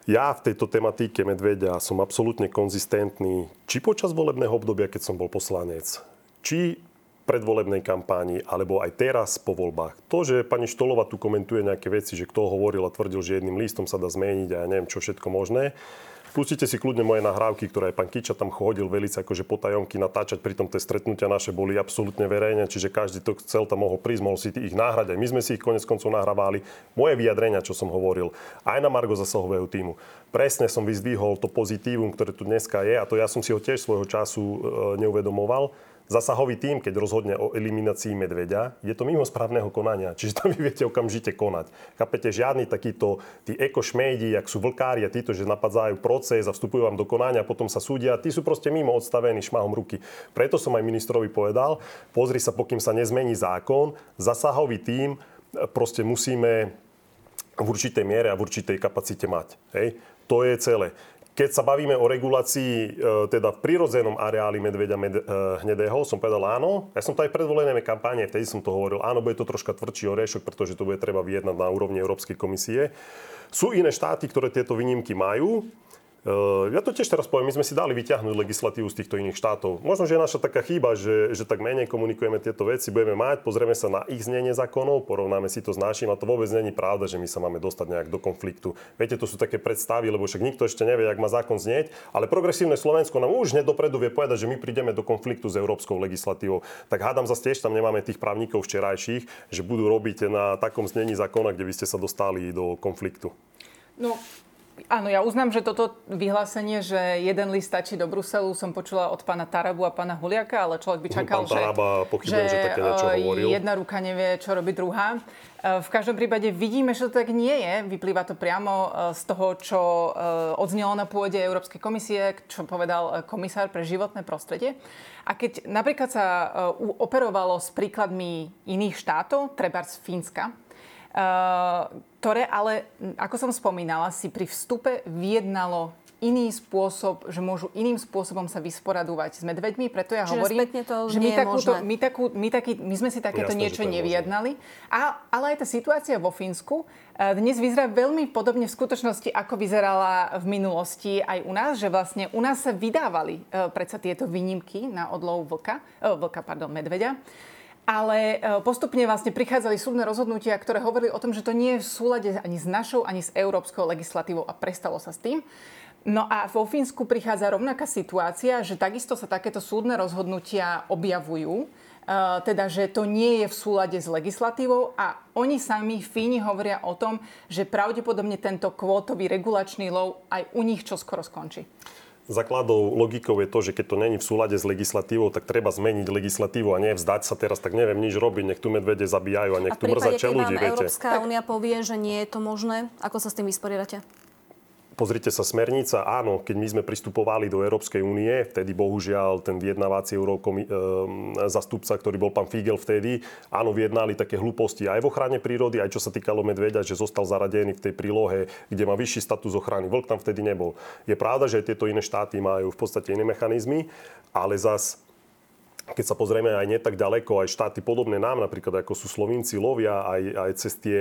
ja v tejto tematike medvedia som absolútne konzistentný, či počas volebného obdobia, keď som bol poslanec, či predvolebnej kampáni, alebo aj teraz po voľbách. To, že pani Štolova tu komentuje nejaké veci, že kto hovoril a tvrdil, že jedným listom sa dá zmeniť a ja neviem čo všetko možné, Pustite si kľudne moje nahrávky, ktoré aj pán Kiča tam chodil veľmi akože potajomky natáčať. Pritom tie stretnutia naše boli absolútne verejné, čiže každý to chcel tam mohol prísť, mohol si ich náhrať. Aj my sme si ich konec koncov nahrávali. Moje vyjadrenia, čo som hovoril, aj na Margo zasahového týmu. Presne som vyzdvihol to pozitívum, ktoré tu dneska je a to ja som si ho tiež svojho času e, neuvedomoval zasahový tým, keď rozhodne o eliminácii medveďa, je to mimo správneho konania. Čiže tam vy viete okamžite konať. Kapete, žiadny takýto, tí ekošmejdi, jak sú vlkári a títo, že napadzajú proces a vstupujú vám do konania a potom sa súdia, tí sú proste mimo odstavení šmahom ruky. Preto som aj ministrovi povedal, pozri sa, pokým sa nezmení zákon, zasahový tým proste musíme v určitej miere a v určitej kapacite mať. Hej? To je celé. Keď sa bavíme o regulácii e, teda v prirodzenom areáli medveďa med, e, hnedého, som povedal áno. Ja som to aj v predvolenej kampáne, vtedy som to hovoril, áno, bude to troška tvrdší orešok, pretože to bude treba vyjednať na úrovni Európskej komisie. Sú iné štáty, ktoré tieto výnimky majú. Eh, ja to tiež teraz poviem, my sme si dali vyťahnuť legislatívu z týchto iných štátov. Možno, že je naša taká chyba, že, že tak menej komunikujeme tieto veci, budeme mať, pozrieme sa na ich znenie zákonov, porovnáme si to s našim a to vôbec není pravda, že my sa máme dostať nejak do konfliktu. Viete, to sú také predstavy, lebo však nikto ešte nevie, jak má zákon znieť, ale progresívne Slovensko nám už nedopredu vie povedať, že my prídeme do konfliktu s európskou legislatívou. Tak hádam zase tiež tam nemáme tých právnikov včerajších, že budú robiť na takom znení zákona, kde by ste sa dostali do konfliktu. No, Áno, ja uznám, že toto vyhlásenie, že jeden list stačí do Bruselu, som počula od pána Tarabu a pána Huliaka, ale človek by čakal, Pán Taraba, že, že, že také niečo e, hovoril. jedna ruka nevie, čo robí druhá. E, v každom prípade vidíme, že to tak nie je. Vyplýva to priamo e, z toho, čo odznelo na pôde Európskej komisie, čo povedal komisár pre životné prostredie. A keď napríklad sa operovalo s príkladmi iných štátov, treba z Fínska, ktoré ale, ako som spomínala, si pri vstupe vyjednalo iný spôsob, že môžu iným spôsobom sa vysporadovať s medveďmi. Preto ja Čiže hovorím, to že my, takúto, my, takú, my, taký, my sme si takéto Jasné, niečo nevyjednali. A, ale aj tá situácia vo Fínsku eh, dnes vyzerá veľmi podobne v skutočnosti, ako vyzerala v minulosti aj u nás, že vlastne u nás sa vydávali uh, predsa tieto výnimky na odlov vlka, vlka, pardon, medveďa. Ale e, postupne vlastne prichádzali súdne rozhodnutia, ktoré hovorili o tom, že to nie je v súlade ani s našou, ani s európskou legislatívou a prestalo sa s tým. No a vo Fínsku prichádza rovnaká situácia, že takisto sa takéto súdne rozhodnutia objavujú, e, teda že to nie je v súlade s legislatívou a oni sami, Fíni, hovoria o tom, že pravdepodobne tento kvótový regulačný lov aj u nich čoskoro skončí. Základou logikou je to, že keď to není v súlade s legislatívou, tak treba zmeniť legislatívu a nie vzdať sa teraz, tak neviem nič robiť, nech tu medvede zabíjajú a nech a tu mrzačia ľudí. A Európska únia povie, že nie je to možné, ako sa s tým vysporiadate? Pozrite sa, smernica, áno, keď my sme pristupovali do Európskej únie, vtedy bohužiaľ ten vyjednávací eurokomi- e, zastupca, ktorý bol pán Figel vtedy, áno, vyjednali také hlúposti aj v ochrane prírody, aj čo sa týkalo medveďa, že zostal zaradený v tej prílohe, kde má vyšší status ochrany. Vlk tam vtedy nebol. Je pravda, že tieto iné štáty majú v podstate iné mechanizmy, ale zas keď sa pozrieme aj netak ďaleko, aj štáty podobné nám, napríklad ako sú Slovinci, lovia aj, aj cez tie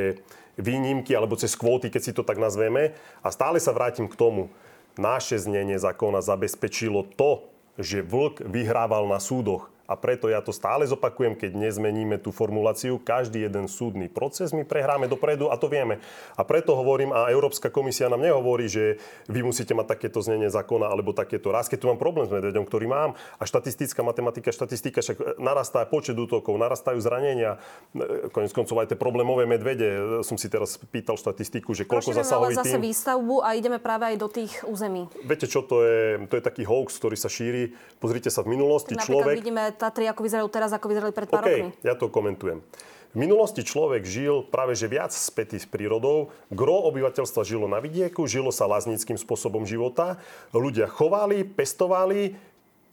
výnimky alebo cez kvóty, keď si to tak nazveme. A stále sa vrátim k tomu. Naše znenie zákona zabezpečilo to, že vlk vyhrával na súdoch. A preto ja to stále zopakujem, keď nezmeníme tú formuláciu, každý jeden súdny proces my prehráme dopredu a to vieme. A preto hovorím, a Európska komisia nám nehovorí, že vy musíte mať takéto znenie zákona alebo takéto raz, keď tu mám problém s medveďom, ktorý mám a štatistická matematika, štatistika, však narastá počet útokov, narastajú zranenia, konec koncov aj tie problémové medvede. Som si teraz pýtal štatistiku, že koľko zasahový zase tým... výstavbu a ideme práve aj do tých území. Viete čo, to je, to je taký hoax, ktorý sa šíri. Pozrite sa v minulosti, tak človek... vidíme Tatry, ako vyzerajú teraz, ako vyzerali pred pár okay, rokmi? ja to komentujem. V minulosti človek žil práve že viac spätý s prírodou. Gro obyvateľstva žilo na vidieku, žilo sa laznickým spôsobom života. Ľudia chovali, pestovali,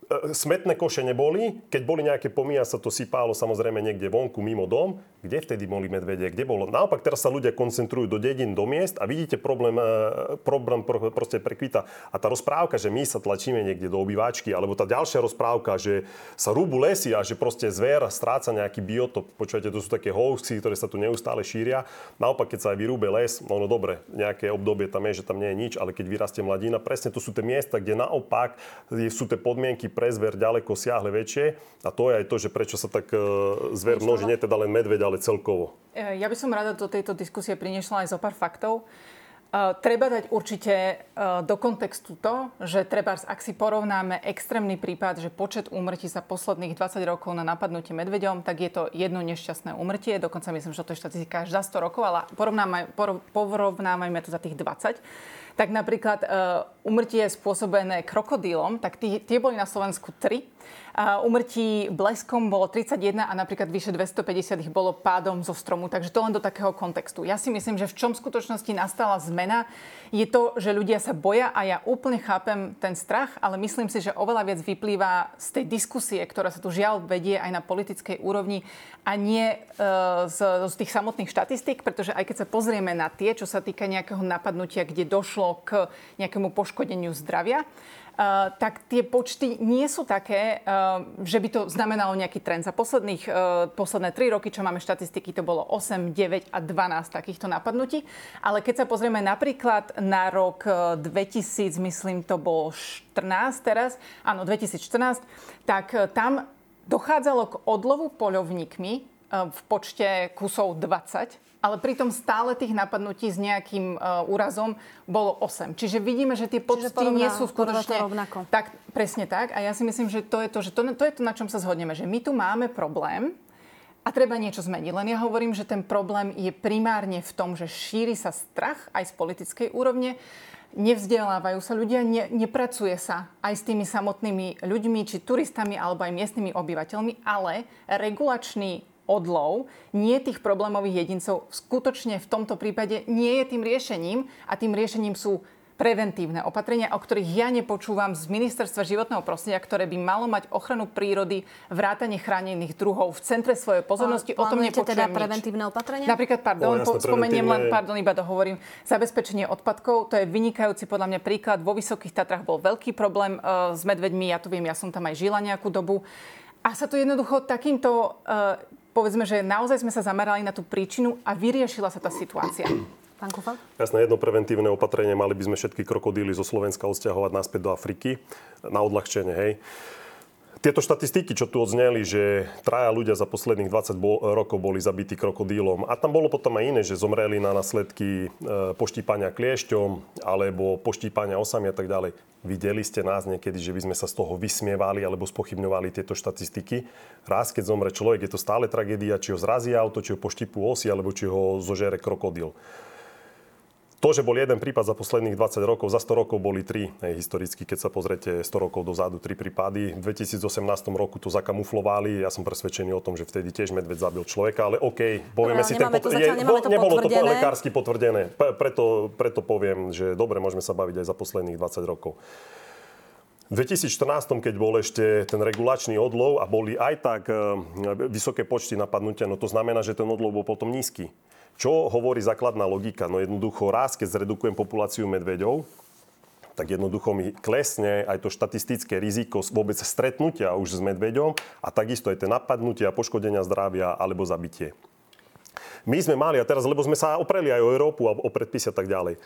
E, smetné koše neboli. Keď boli nejaké pomia, sa to sypálo samozrejme niekde vonku, mimo dom. Kde vtedy boli medvede? Kde bolo? Naopak teraz sa ľudia koncentrujú do dedín, do miest a vidíte problém, e, problém proste prekvita. A tá rozprávka, že my sa tlačíme niekde do obývačky, alebo tá ďalšia rozprávka, že sa rúbu lesy a že proste zver stráca nejaký biotop. Počujete, to sú také hoaxy, ktoré sa tu neustále šíria. Naopak, keď sa aj vyrúbe les, no, no dobre, nejaké obdobie tam je, že tam nie je nič, ale keď vyrastie mladina, presne to sú tie miesta, kde naopak sú tie podmienky pre zver ďaleko siahle väčšie. A to je aj to, že prečo sa tak e, zver množí, nie teda len medveď, ale celkovo. E, ja by som rada do tejto diskusie priniesla aj zo pár faktov. Uh, treba dať určite uh, do kontextu to, že treba, ak si porovnáme extrémny prípad, že počet úmrtí za posledných 20 rokov na napadnutie medveďom, tak je to jedno nešťastné úmrtie. Dokonca myslím, že to je štatistika až za 100 rokov, ale porovnávajme to za tých 20 tak napríklad uh, umrtie spôsobené krokodílom, tak tí, tie boli na Slovensku 3 Umrtí bleskom bolo 31 a napríklad vyše 250 ich bolo pádom zo stromu. Takže to len do takého kontextu. Ja si myslím, že v čom v skutočnosti nastala zmena, je to, že ľudia sa boja a ja úplne chápem ten strach, ale myslím si, že oveľa viac vyplýva z tej diskusie, ktorá sa tu žiaľ vedie aj na politickej úrovni a nie e, z, z tých samotných štatistík, pretože aj keď sa pozrieme na tie, čo sa týka nejakého napadnutia, kde došlo k nejakému poškodeniu zdravia, Uh, tak tie počty nie sú také, uh, že by to znamenalo nejaký trend. Za posledných, uh, posledné 3 roky, čo máme štatistiky, to bolo 8, 9 a 12 takýchto napadnutí. Ale keď sa pozrieme napríklad na rok 2000, myslím, to bolo 14 teraz, áno, 2014, tak tam dochádzalo k odlovu poľovníkmi v počte kusov 20 ale pritom stále tých napadnutí s nejakým uh, úrazom bolo 8. Čiže vidíme, že tie počty nie sú skutočne... rovnako. Tak, presne tak. A ja si myslím, že to je to, že to, to je to, na čom sa zhodneme. Že my tu máme problém a treba niečo zmeniť. Len ja hovorím, že ten problém je primárne v tom, že šíri sa strach aj z politickej úrovne nevzdelávajú sa ľudia, ne, nepracuje sa aj s tými samotnými ľuďmi, či turistami, alebo aj miestnymi obyvateľmi, ale regulačný odlov nie tých problémových jedincov skutočne v tomto prípade nie je tým riešením a tým riešením sú preventívne opatrenia, o ktorých ja nepočúvam z Ministerstva životného prostredia, ktoré by malo mať ochranu prírody, vrátanie chránených druhov v centre svojej pozornosti. O tom nepočujem teda preventívne opatrenia? Napríklad, pardon, o, spomeniem len, pardon, iba dohovorím, zabezpečenie odpadkov. To je vynikajúci podľa mňa príklad. Vo Vysokých Tatrách bol veľký problém uh, s medveďmi, ja to viem, ja som tam aj žila nejakú dobu. A sa to jednoducho takýmto, uh, povedzme, že naozaj sme sa zamerali na tú príčinu a vyriešila sa tá situácia. Pán Kufal? Jasné, jedno preventívne opatrenie. Mali by sme všetky krokodíly zo Slovenska odsťahovať naspäť do Afriky na odľahčenie, hej. Tieto štatistiky, čo tu odzneli, že traja ľudia za posledných 20 bo- rokov boli zabití krokodílom a tam bolo potom aj iné, že zomreli na následky e, poštípania kliešťom alebo poštípania osami a tak ďalej. Videli ste nás niekedy, že by sme sa z toho vysmievali alebo spochybňovali tieto štatistiky? Raz, keď zomre človek, je to stále tragédia, či ho zrazí auto, či ho poštípu osy alebo či ho zožere krokodíl. To, že bol jeden prípad za posledných 20 rokov, za 100 rokov boli tri hej, historicky, keď sa pozriete 100 rokov dozadu, tri prípady. V 2018 roku to zakamuflovali. Ja som presvedčený o tom, že vtedy tiež medveď zabil človeka, ale OK, povieme si ten... Pot- to zatiaľ, je, to nebolo to lekársky potvrdené. Preto, preto poviem, že dobre, môžeme sa baviť aj za posledných 20 rokov. V 2014, keď bol ešte ten regulačný odlov a boli aj tak e, vysoké počty napadnutia, no to znamená, že ten odlov bol potom nízky. Čo hovorí základná logika? No jednoducho raz, keď zredukujem populáciu medveďov, tak jednoducho mi klesne aj to štatistické riziko vôbec stretnutia už s medveďom a takisto aj tie napadnutia, poškodenia zdravia alebo zabitie. My sme mali, a teraz, lebo sme sa opreli aj o Európu a o predpisy a tak ďalej,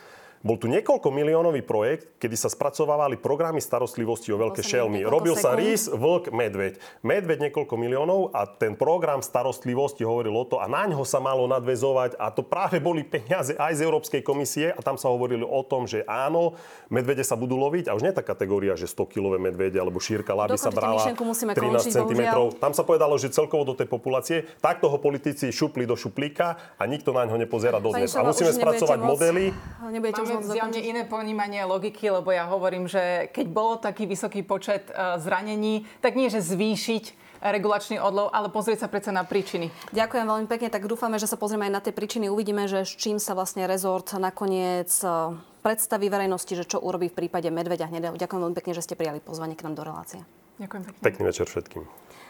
bol tu niekoľko miliónový projekt, kedy sa spracovávali programy starostlivosti o veľké šelmy. Robil sa rís, vlk, medveď. Medveď niekoľko miliónov a ten program starostlivosti hovoril o to a na ňo sa malo nadvezovať a to práve boli peniaze aj z Európskej komisie a tam sa hovorili o tom, že áno, medvede sa budú loviť a už nie tá kategória, že 100-kilové medvede alebo šírka láby sa brala 13 cm. Tam sa povedalo, že celkovo do tej populácie takto ho politici šupli do šuplíka a nikto na ňo nepozerá dodnes. A musíme spracovať modely. Nebudete Máme zjavne iné ponímanie logiky, lebo ja hovorím, že keď bolo taký vysoký počet e, zranení, tak nie, že zvýšiť regulačný odlov, ale pozrieť sa predsa na príčiny. Ďakujem veľmi pekne, tak dúfame, že sa pozrieme aj na tie príčiny. Uvidíme, že s čím sa vlastne rezort nakoniec e, predstaví verejnosti, že čo urobí v prípade medveďa hnedého. Ďakujem veľmi pekne, že ste prijali pozvanie k nám do relácie. Ďakujem pekne. Pekný večer všetkým.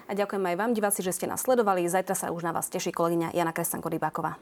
A ďakujem aj vám, diváci, že ste nás sledovali. Zajtra sa už na vás teší kolegyňa Jana Krestanko-Rybáková.